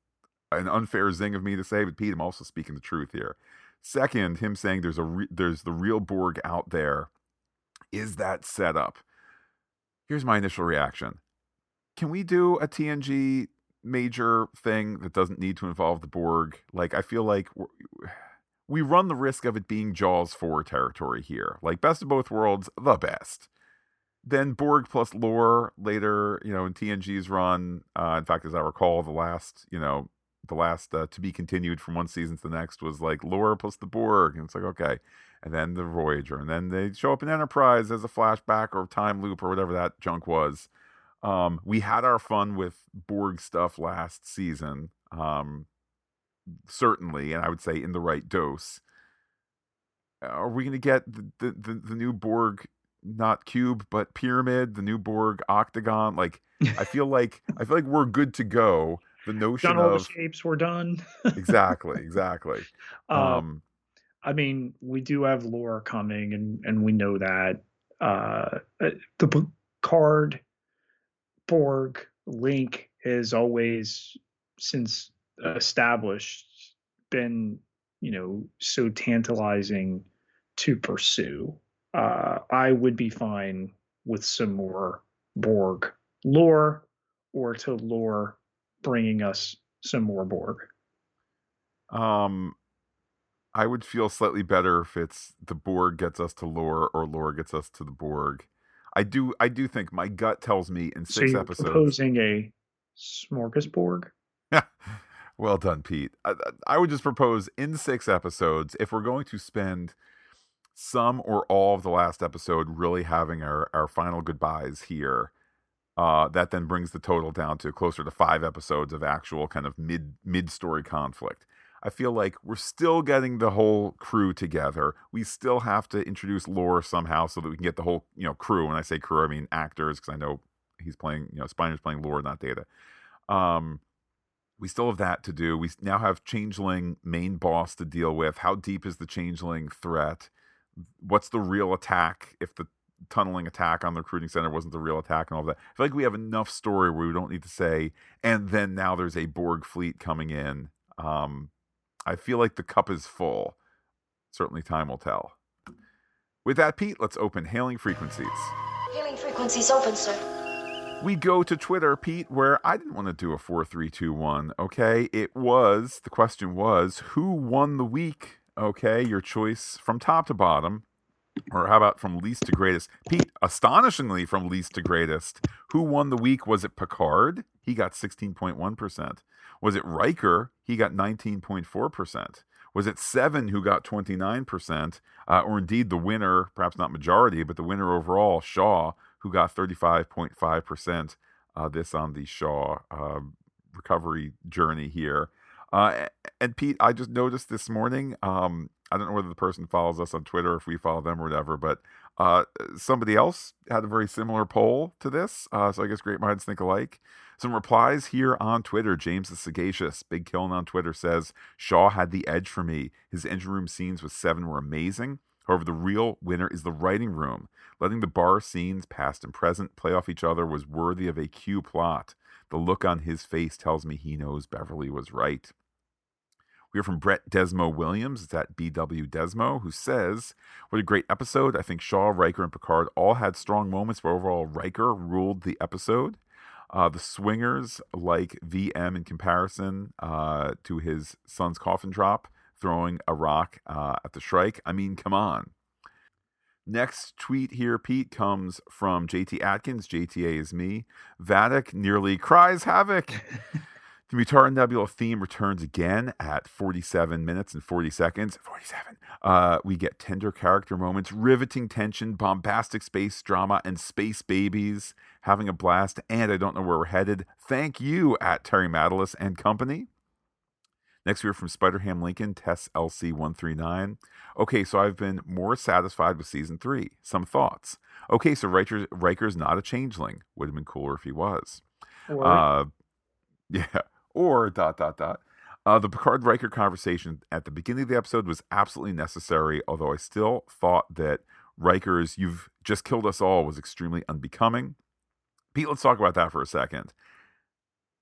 an unfair zing of me to say, but Pete, I'm also speaking the truth here. Second, him saying there's a re- there's the real Borg out there. Is that set up? Here's my initial reaction. Can we do a TNG major thing that doesn't need to involve the Borg? Like, I feel like we run the risk of it being Jaws 4 territory here. Like, best of both worlds, the best then Borg plus lore later, you know, in TNG's run. Uh, in fact, as I recall, the last, you know, the last uh, to be continued from one season to the next was like lore plus the Borg, and it's like okay, and then the Voyager, and then they show up in Enterprise as a flashback or time loop or whatever that junk was. Um, we had our fun with Borg stuff last season, um, certainly, and I would say in the right dose. Are we going to get the, the, the new Borg not cube but pyramid, the new Borg octagon. Like I feel like I feel like we're good to go. The notion done all of the shapes were done. exactly, exactly. Um, um, I mean, we do have lore coming, and and we know that uh, uh the card Borg link has always since established been you know so tantalizing to pursue uh, I would be fine with some more Borg lore or to lore bringing us some more Borg. Um, I would feel slightly better if it's the Borg gets us to lore or lore gets us to the Borg. I do, I do think my gut tells me in six so episodes. Proposing a smorgasbord. well done, Pete. I, I would just propose in six episodes if we're going to spend some or all of the last episode really having our, our final goodbyes here. Uh, that then brings the total down to closer to five episodes of actual kind of mid mid story conflict. I feel like we're still getting the whole crew together. We still have to introduce lore somehow so that we can get the whole you know crew. When I say crew, I mean actors because I know he's playing you know Spiner's playing lore, not Data. Um, we still have that to do. We now have Changeling main boss to deal with. How deep is the Changeling threat? what's the real attack if the tunneling attack on the recruiting center wasn't the real attack and all that. I feel like we have enough story where we don't need to say, and then now there's a Borg fleet coming in. Um, I feel like the cup is full. Certainly, time will tell. With that, Pete, let's open hailing frequencies. Hailing frequencies open, sir. We go to Twitter, Pete, where I didn't want to do a 4 3 2 1. Okay. It was, the question was, who won the week? Okay. Your choice from top to bottom. Or how about from least to greatest? Pete, astonishingly from least to greatest. Who won the week? Was it Picard? He got 16.1%. Was it Riker? He got 19.4%. Was it Seven who got 29%? Uh, or indeed the winner, perhaps not majority, but the winner overall, Shaw, who got 35.5%. Uh, this on the Shaw uh, recovery journey here. Uh, and Pete, I just noticed this morning. Um, I don't know whether the person follows us on Twitter, if we follow them or whatever, but uh, somebody else had a very similar poll to this. Uh, so I guess great minds think alike. Some replies here on Twitter. James the Sagacious, Big Killing on Twitter says Shaw had the edge for me. His engine room scenes with Seven were amazing. However, the real winner is the writing room. Letting the bar scenes, past and present, play off each other was worthy of a Q plot. The look on his face tells me he knows Beverly was right. We hear from Brett Desmo Williams. It's at BW Desmo, who says, What a great episode. I think Shaw, Riker, and Picard all had strong moments, but overall, Riker ruled the episode. Uh, the swingers, like VM in comparison uh, to his son's coffin drop, throwing a rock uh, at the Shrike. I mean, come on. Next tweet here, Pete, comes from JT Atkins. JTA is me. Vadic nearly cries havoc. the Mutara Nebula theme returns again at 47 minutes and 40 seconds. 47. Uh, we get tender character moments, riveting tension, bombastic space drama, and space babies having a blast. And I don't know where we're headed. Thank you at Terry Matalas and company. Next, we hear from Spider-Ham Lincoln, Tess LC139. Okay, so I've been more satisfied with season three. Some thoughts. Okay, so Riker, Riker's not a changeling. Would have been cooler if he was. Uh, yeah, or dot, dot, dot. Uh, the Picard Riker conversation at the beginning of the episode was absolutely necessary, although I still thought that Riker's You've Just Killed Us All was extremely unbecoming. Pete, let's talk about that for a second.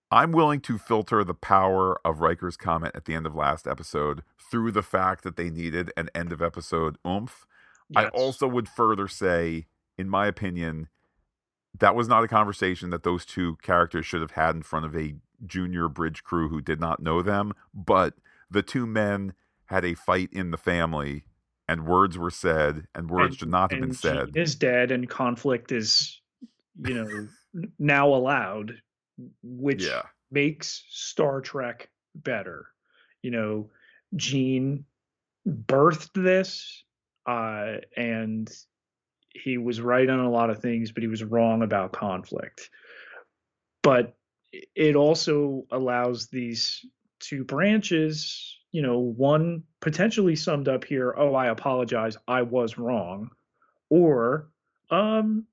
I'm willing to filter the power of Riker's comment at the end of last episode through the fact that they needed an end of episode oomph. I also would further say, in my opinion, that was not a conversation that those two characters should have had in front of a junior bridge crew who did not know them. But the two men had a fight in the family, and words were said, and words And- should not have been said. Gene is dead, and conflict is, you know, now allowed, which Yeah. makes Star Trek better. You know, Gene birthed this, uh, and he was right on a lot of things, but he was wrong about conflict. But it also allows these two branches, you know, one potentially summed up here, oh, I apologize, I was wrong. Or, um,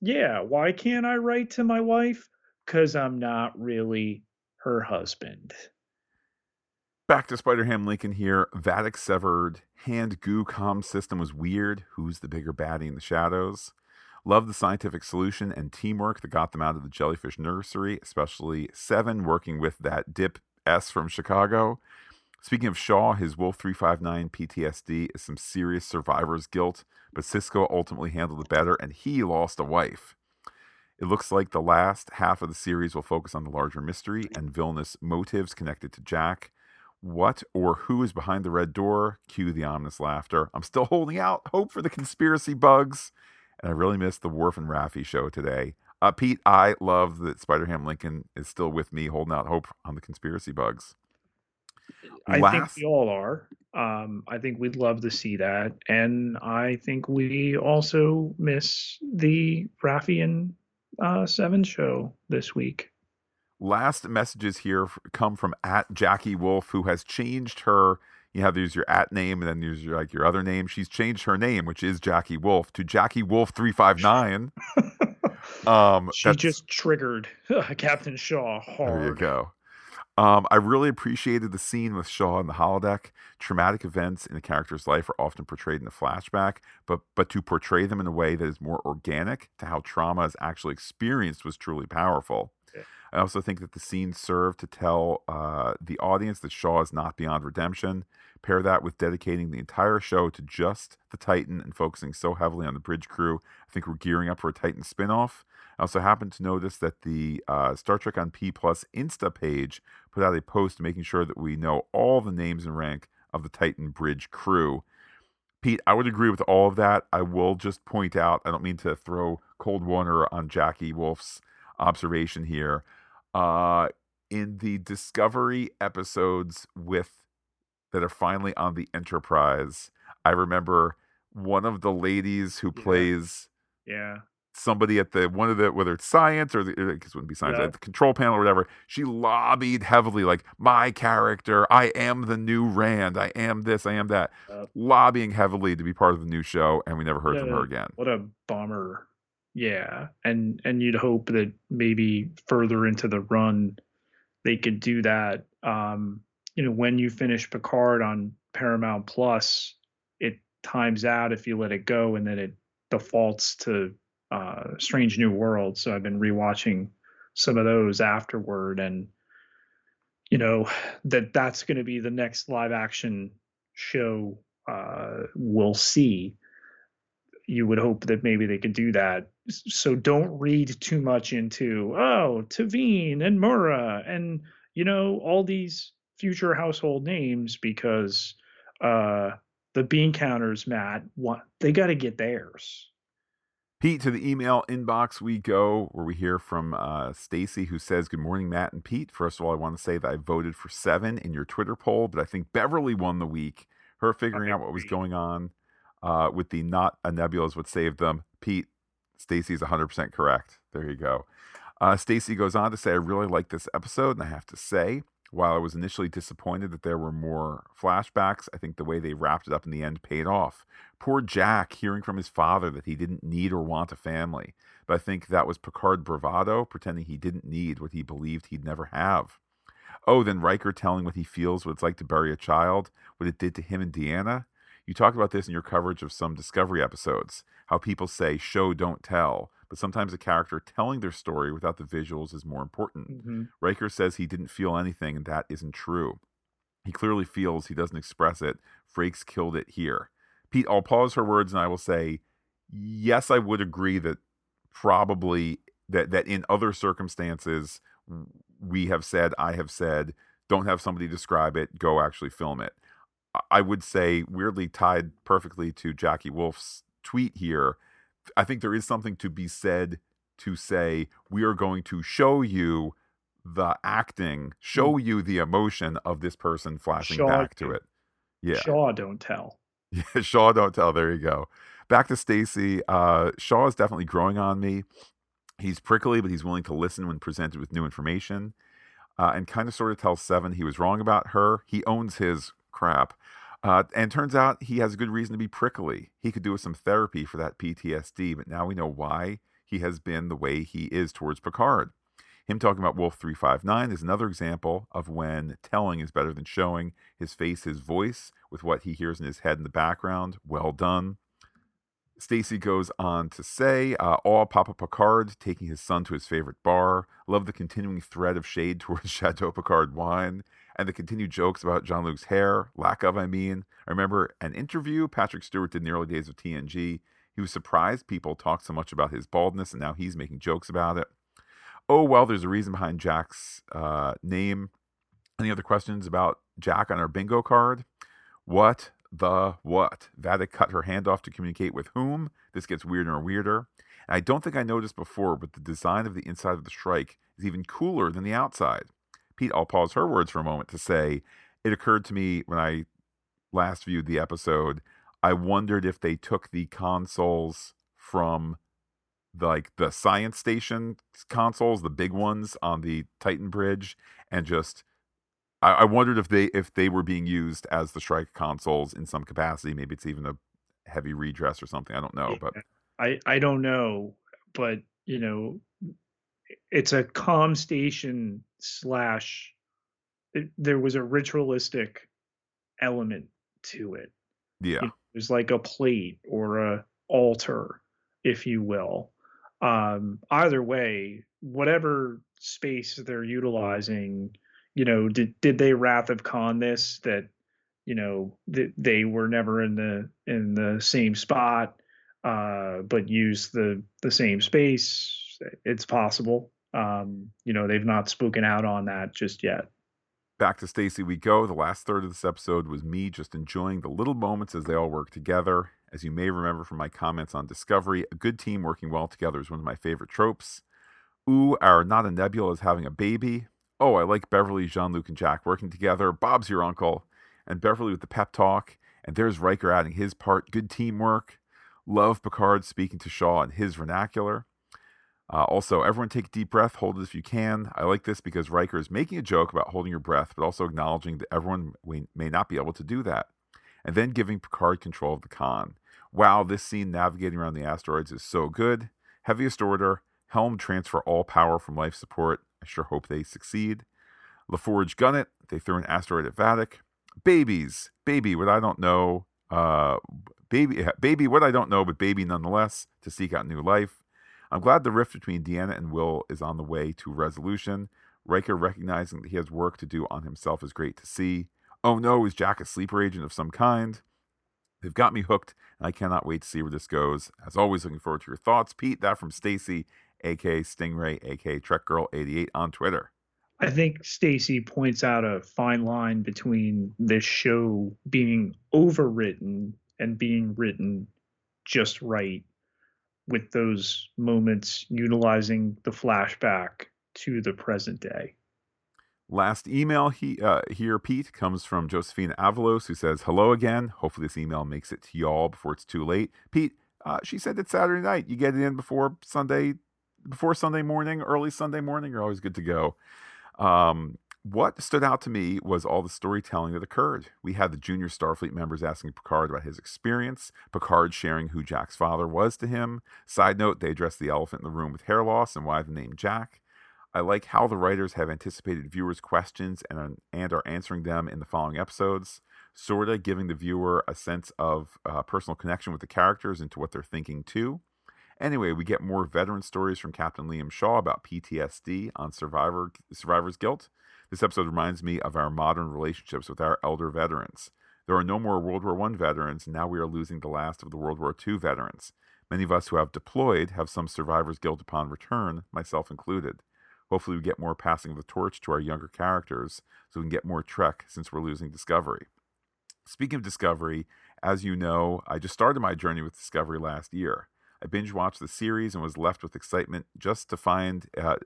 yeah, why can't I write to my wife? Because I'm not really her husband. Back to Spider Ham Lincoln here. Vadic severed. Hand goo comm system was weird. Who's the bigger baddie in the shadows? Love the scientific solution and teamwork that got them out of the jellyfish nursery, especially Seven working with that dip S from Chicago. Speaking of Shaw, his Wolf 359 PTSD is some serious survivor's guilt, but Sisko ultimately handled it better and he lost a wife. It looks like the last half of the series will focus on the larger mystery and villainous motives connected to Jack. What or who is behind the red door? Cue the ominous laughter. I'm still holding out hope for the conspiracy bugs. And I really missed the Worf and Raffi show today. Uh, Pete, I love that Spider Ham Lincoln is still with me, holding out hope on the conspiracy bugs. I think we all are. Um, I think we'd love to see that. And I think we also miss the Raffi and uh, Seven show this week. last messages here come from at Jackie Wolf, who has changed her. You have to use your at name, and then use your, like your other name. She's changed her name, which is Jackie Wolf, to Jackie Wolf three five nine. Um, she just triggered Captain Shaw hard. There you go. Um, I really appreciated the scene with Shaw in the holodeck. Traumatic events in a character's life are often portrayed in a flashback, but but to portray them in a way that is more organic to how trauma is actually experienced was truly powerful. I also think that the scenes serve to tell uh, the audience that Shaw is not beyond redemption. Pair that with dedicating the entire show to just the Titan and focusing so heavily on the bridge crew. I think we're gearing up for a Titan spinoff. I also happened to notice that the uh, Star Trek on P Plus Insta page put out a post making sure that we know all the names and rank of the Titan bridge crew. Pete, I would agree with all of that. I will just point out, I don't mean to throw cold water on Jackie Wolf's observation here. Uh, in the Discovery episodes with that are finally on the Enterprise, I remember one of the ladies who Yeah. plays Yeah. somebody at the one of the whether it's science or the because it wouldn't be science Yeah. at the control panel or whatever she lobbied heavily like my character i am the new rand i am this i am that Yep. lobbying heavily to be part of the new show and we never heard from her again What a bummer. Yeah. And and you'd hope that maybe further into the run they could do that. Um, you know, when you finish Picard on Paramount Plus, it times out if you let it go and then it defaults to uh Strange New World. So I've been rewatching some of those afterward and you know that that's going to be the next live action show uh we'll see you would hope that maybe they could do that. So don't read too much into oh T'Veen and Mura and you know all these future household names because uh the bean counters, Matt, want they got to get theirs. pete to the email inbox we go where we hear from uh, stacy who says good morning matt and pete first of all i want to say that i voted for seven in your twitter poll but i think beverly won the week her figuring out what was going on uh, with the not a nebula is what saved them. Pete, Stacy's 100% correct. There you go. Uh, Stacy goes on to say, I really like this episode, and I have to say, while I was initially disappointed that there were more flashbacks, I think the way they wrapped it up in the end paid off. Poor Jack hearing from his father that he didn't need or want a family, but I think that was Picard bravado, pretending he didn't need what he believed he'd never have. Oh, then Riker telling what he feels what it's like to bury a child, what it did to him and Deanna. You talked about this in your coverage of some Discovery episodes, how people say show, don't tell, but sometimes a character telling their story without the visuals is more important. Mm-hmm. Riker says he didn't feel anything, and that isn't true. He clearly feels he doesn't express it. Frakes killed it here. Pete, I'll pause her words and I will say, yes, I would agree that probably that that in other circumstances we have said, I have said, don't have somebody describe it, go actually film it. I- I would say weirdly tied perfectly to Jackie Wolf's tweet here. I think there is something to be said to say we are going to show you the acting, show you the emotion of this person flashing Shaw back to it. Yeah. Shaw don't tell. Yeah, Shaw, don't tell. There you go. Back to Stacy. Uh, Shaw is definitely growing on me. He's prickly, but he's willing to listen when presented with new information. Uh, and kind of sort of tells Seven he was wrong about her. He owns his crap. Uh, and turns out he has a good reason to be prickly. He could do with some therapy for that PTSD, but now we know why he has been the way he is towards Picard. Him talking about Wolf 359 is another example of when telling is better than showing. His face, his voice, with what he hears in his head in the background. Well done. Stacy goes on to say, uh, all Papa Picard taking his son to his favorite bar. Love the continuing thread of shade towards Chateau Picard wine and the continued jokes about Jean Luc's hair, lack of, I mean. I remember an interview Patrick Stewart did in the early days of TNG. He was surprised people talked so much about his baldness, and now he's making jokes about it. Oh, well, there's a reason behind Jack's uh, name. Any other questions about Jack on our bingo card? What the what? Vadic cut her hand off to communicate with whom? This gets weirder and weirder. And I don't think I noticed before, but the design of the inside of the strike is even cooler than the outside. Pete, I'll pause her words for a moment to say it occurred to me when I last viewed the episode. I wondered if they took the consoles from like the science station consoles, the big ones on the Titan Bridge, and just I, I wondered if they if they were being used as the strike consoles in some capacity. Maybe it's even a heavy redress or something. I don't know, but I I don't know, but you know, it's a com station slash. It, there was a ritualistic element to it. yeah, It was like a plate or a altar, if you will. Um, either way, whatever space they're utilizing, you know, did did they Wrath of Khan this that you know th- they were never in the in the same spot, uh, but use the the same space? It's possible. Um, you know, they've not spoken out on that just yet. Back to Stacy we go. The last third of this episode was me just enjoying the little moments as they all work together. As you may remember from my comments on Discovery, a good team working well together is one of my favorite tropes. Ooh, our Not a Nebula is having a baby. Oh, I like Beverly, Jean Luc, and Jack working together. Bob's your uncle. And Beverly with the pep talk. And there's Riker adding his part. Good teamwork. Love Picard speaking to Shaw in his vernacular. Uh, also, everyone take a deep breath, hold it if you can. I like this because Riker is making a joke about holding your breath, but also acknowledging that everyone may not be able to do that. And then giving Picard control of the con. Wow, this scene navigating around the asteroids is so good. Heaviest order, Helm transfer all power from life support. I sure hope they succeed. LaForge gun it. They throw an asteroid at Vadic. Babies, baby, what I don't know, uh, baby, baby, what I don't know, but baby nonetheless, to seek out new life. I'm glad the rift between Deanna and Will is on the way to resolution. Riker recognizing that he has work to do on himself is great to see. Oh no, is Jack a sleeper agent of some kind? They've got me hooked, and I cannot wait to see where this goes. As always, looking forward to your thoughts. Pete, that from Stacy, aka Stingray, aka Trek Girl 88 on Twitter. I think Stacy points out a fine line between this show being overwritten and being written just right with those moments utilizing the flashback to the present day. Last email he, uh, here, Pete, comes from Josephine Avalos, who says, Hello again. Hopefully, this email makes it to y'all before it's too late. Pete, uh, she said it's Saturday night. You get it in before Sunday, before Sunday morning, early Sunday morning. You're always good to go. Um, what stood out to me was all the storytelling that occurred. We had the junior Starfleet members asking Picard about his experience, Picard sharing who Jack's father was to him. Side note, they addressed the elephant in the room with hair loss and why the name Jack. I like how the writers have anticipated viewers' questions and, and are answering them in the following episodes, sort of giving the viewer a sense of uh, personal connection with the characters and to what they're thinking too. Anyway, we get more veteran stories from Captain Liam Shaw about PTSD on survivor survivor's guilt. This episode reminds me of our modern relationships with our elder veterans. There are no more World War I veterans, and now we are losing the last of the World War II veterans. Many of us who have deployed have some survivor's guilt upon return, myself included. Hopefully, we get more passing of the torch to our younger characters so we can get more Trek since we're losing Discovery. Speaking of Discovery, as you know, I just started my journey with Discovery last year. I binge watched the series and was left with excitement just to find uh,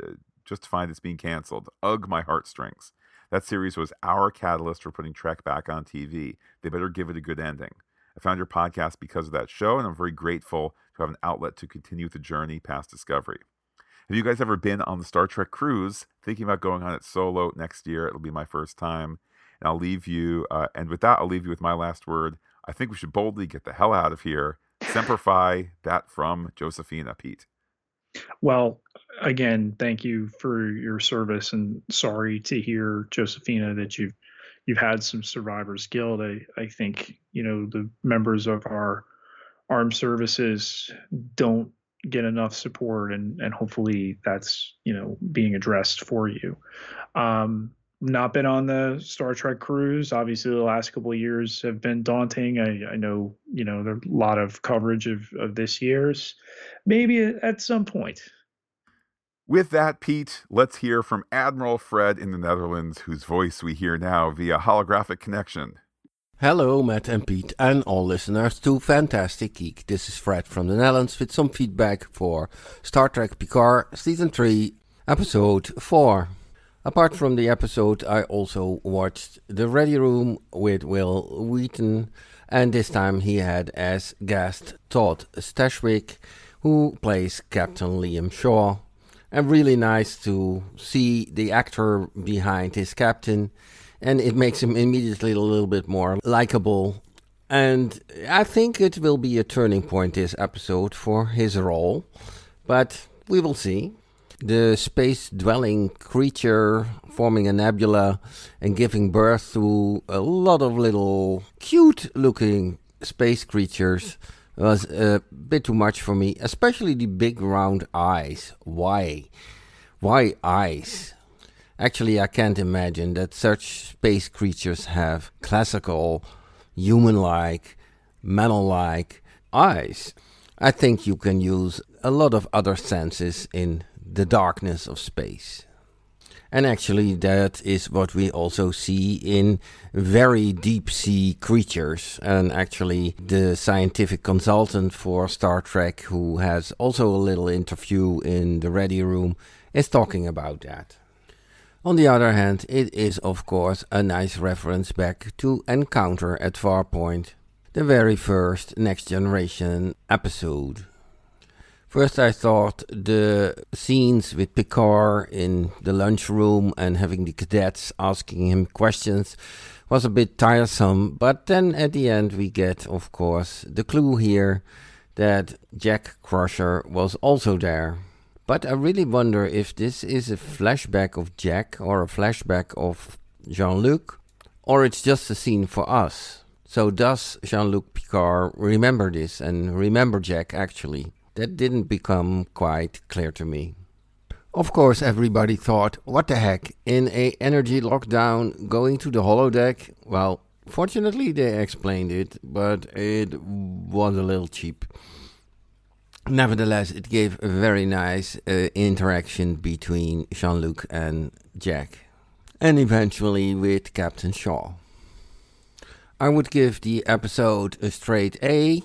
just to find it's being canceled. Ugh, my heartstrings. That series was our catalyst for putting Trek back on TV. They better give it a good ending. I found your podcast because of that show, and I'm very grateful to have an outlet to continue the journey past Discovery. Have you guys ever been on the Star Trek cruise? Thinking about going on it solo next year. It'll be my first time. And I'll leave you, uh, and with that, I'll leave you with my last word. I think we should boldly get the hell out of here. Semper Fi, that from Josephina Pete. Well, again, thank you for your service, and sorry to hear, Josephina, that you've you've had some survivors guilt. I I think you know the members of our armed services don't get enough support, and and hopefully that's you know being addressed for you. Um, not been on the Star Trek cruise. Obviously, the last couple of years have been daunting. I, I know, you know, there's a lot of coverage of, of this year's. Maybe at some point. With that, Pete, let's hear from Admiral Fred in the Netherlands, whose voice we hear now via holographic connection. Hello, Matt and Pete, and all listeners to Fantastic Geek. This is Fred from the Netherlands with some feedback for Star Trek Picard Season 3, Episode 4. Apart from the episode, I also watched The Ready Room with Wil Wheaton, and this time he had as guest Todd Stashwick, who plays Captain Liam Shaw. And really nice to see the actor behind his captain, and it makes him immediately a little bit more likable. And I think it will be a turning point this episode for his role, but we will see the space dwelling creature forming a nebula and giving birth to a lot of little cute looking space creatures was a bit too much for me, especially the big round eyes. Why? Why eyes? Actually, I can't imagine that such space creatures have classical, human like, mammal like eyes. I think you can use a lot of other senses in the darkness of space. And actually, that is what we also see in very deep sea creatures. And actually, the scientific consultant for Star Trek, who has also a little interview in the Ready Room, is talking about that. On the other hand, it is of course a nice reference back to Encounter at Farpoint, the very first Next Generation episode. First, I thought the scenes with Picard in the lunchroom and having the cadets asking him questions was a bit tiresome, but then at the end, we get, of course, the clue here that Jack Crusher was also there. But I really wonder if this is a flashback of Jack or a flashback of Jean Luc, or it's just a scene for us. So, does Jean Luc Picard remember this and remember Jack actually? That didn't become quite clear to me. Of course, everybody thought, what the heck, in a energy lockdown, going to the holodeck? Well, fortunately, they explained it, but it was a little cheap. Nevertheless, it gave a very nice uh, interaction between Jean Luc and Jack, and eventually with Captain Shaw. I would give the episode a straight A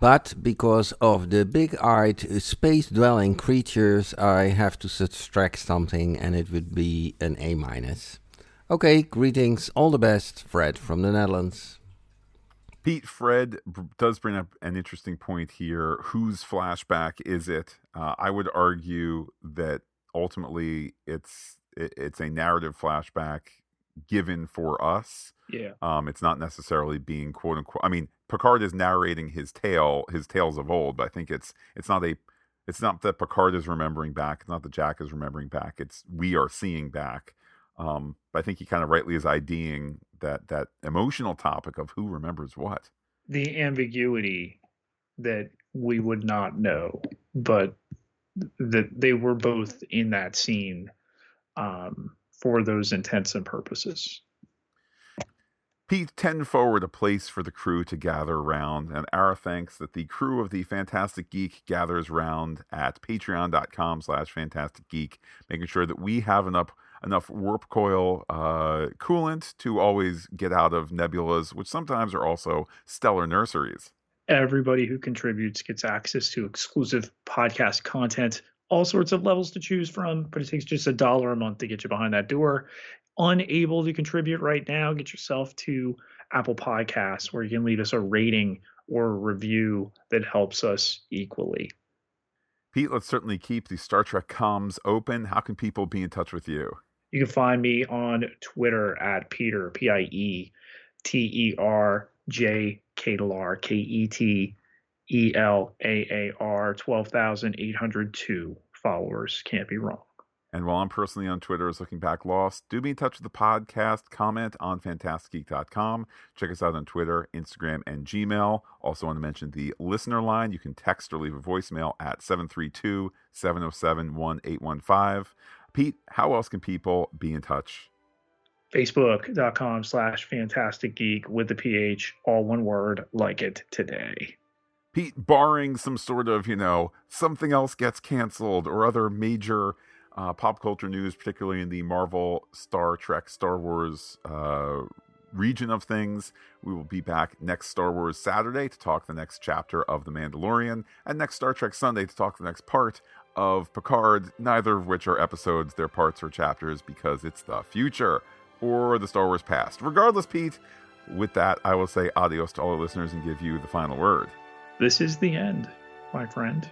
but because of the big eyed space dwelling creatures, I have to subtract something and it would be an A minus. Okay, greetings, all the best, Fred from the Netherlands. Pete, Fred does bring up an interesting point here. Whose flashback is it? Uh, I would argue that ultimately it's it's a narrative flashback given for us. Yeah. Um, it's not necessarily being quote unquote. I mean, Picard is narrating his tale, his tales of old, but I think it's it's not a it's not that Picard is remembering back, it's not that Jack is remembering back. It's we are seeing back. Um, but I think he kind of rightly is IDing that that emotional topic of who remembers what. The ambiguity that we would not know, but that they were both in that scene um, for those intents and purposes. Pete Ten Forward a place for the crew to gather around, and Ara thanks that the crew of the Fantastic Geek gathers round at patreon.com slash fantastic geek, making sure that we have enough enough warp coil uh, coolant to always get out of nebulas, which sometimes are also stellar nurseries. Everybody who contributes gets access to exclusive podcast content, all sorts of levels to choose from, but it takes just a dollar a month to get you behind that door. Unable to contribute right now, get yourself to Apple Podcasts where you can leave us a rating or a review that helps us equally. Pete, let's certainly keep the Star Trek comms open. How can people be in touch with you? You can find me on Twitter at Peter, P I E T E R J K L R K E T E L A A R 12,802 followers. Can't be wrong. And while I'm personally on Twitter as Looking Back Lost, do be in touch with the podcast. Comment on fantasticgeek.com. Check us out on Twitter, Instagram, and Gmail. Also, want to mention the listener line. You can text or leave a voicemail at 732 707 1815. Pete, how else can people be in touch? Facebook.com slash fantastic geek with the PH, all one word, like it today. Pete, barring some sort of, you know, something else gets canceled or other major uh, pop culture news, particularly in the Marvel, Star Trek, Star Wars uh, region of things. We will be back next Star Wars Saturday to talk the next chapter of The Mandalorian, and next Star Trek Sunday to talk the next part of Picard, neither of which are episodes, they're parts or chapters because it's the future or the Star Wars past. Regardless, Pete, with that, I will say adios to all our listeners and give you the final word. This is the end, my friend.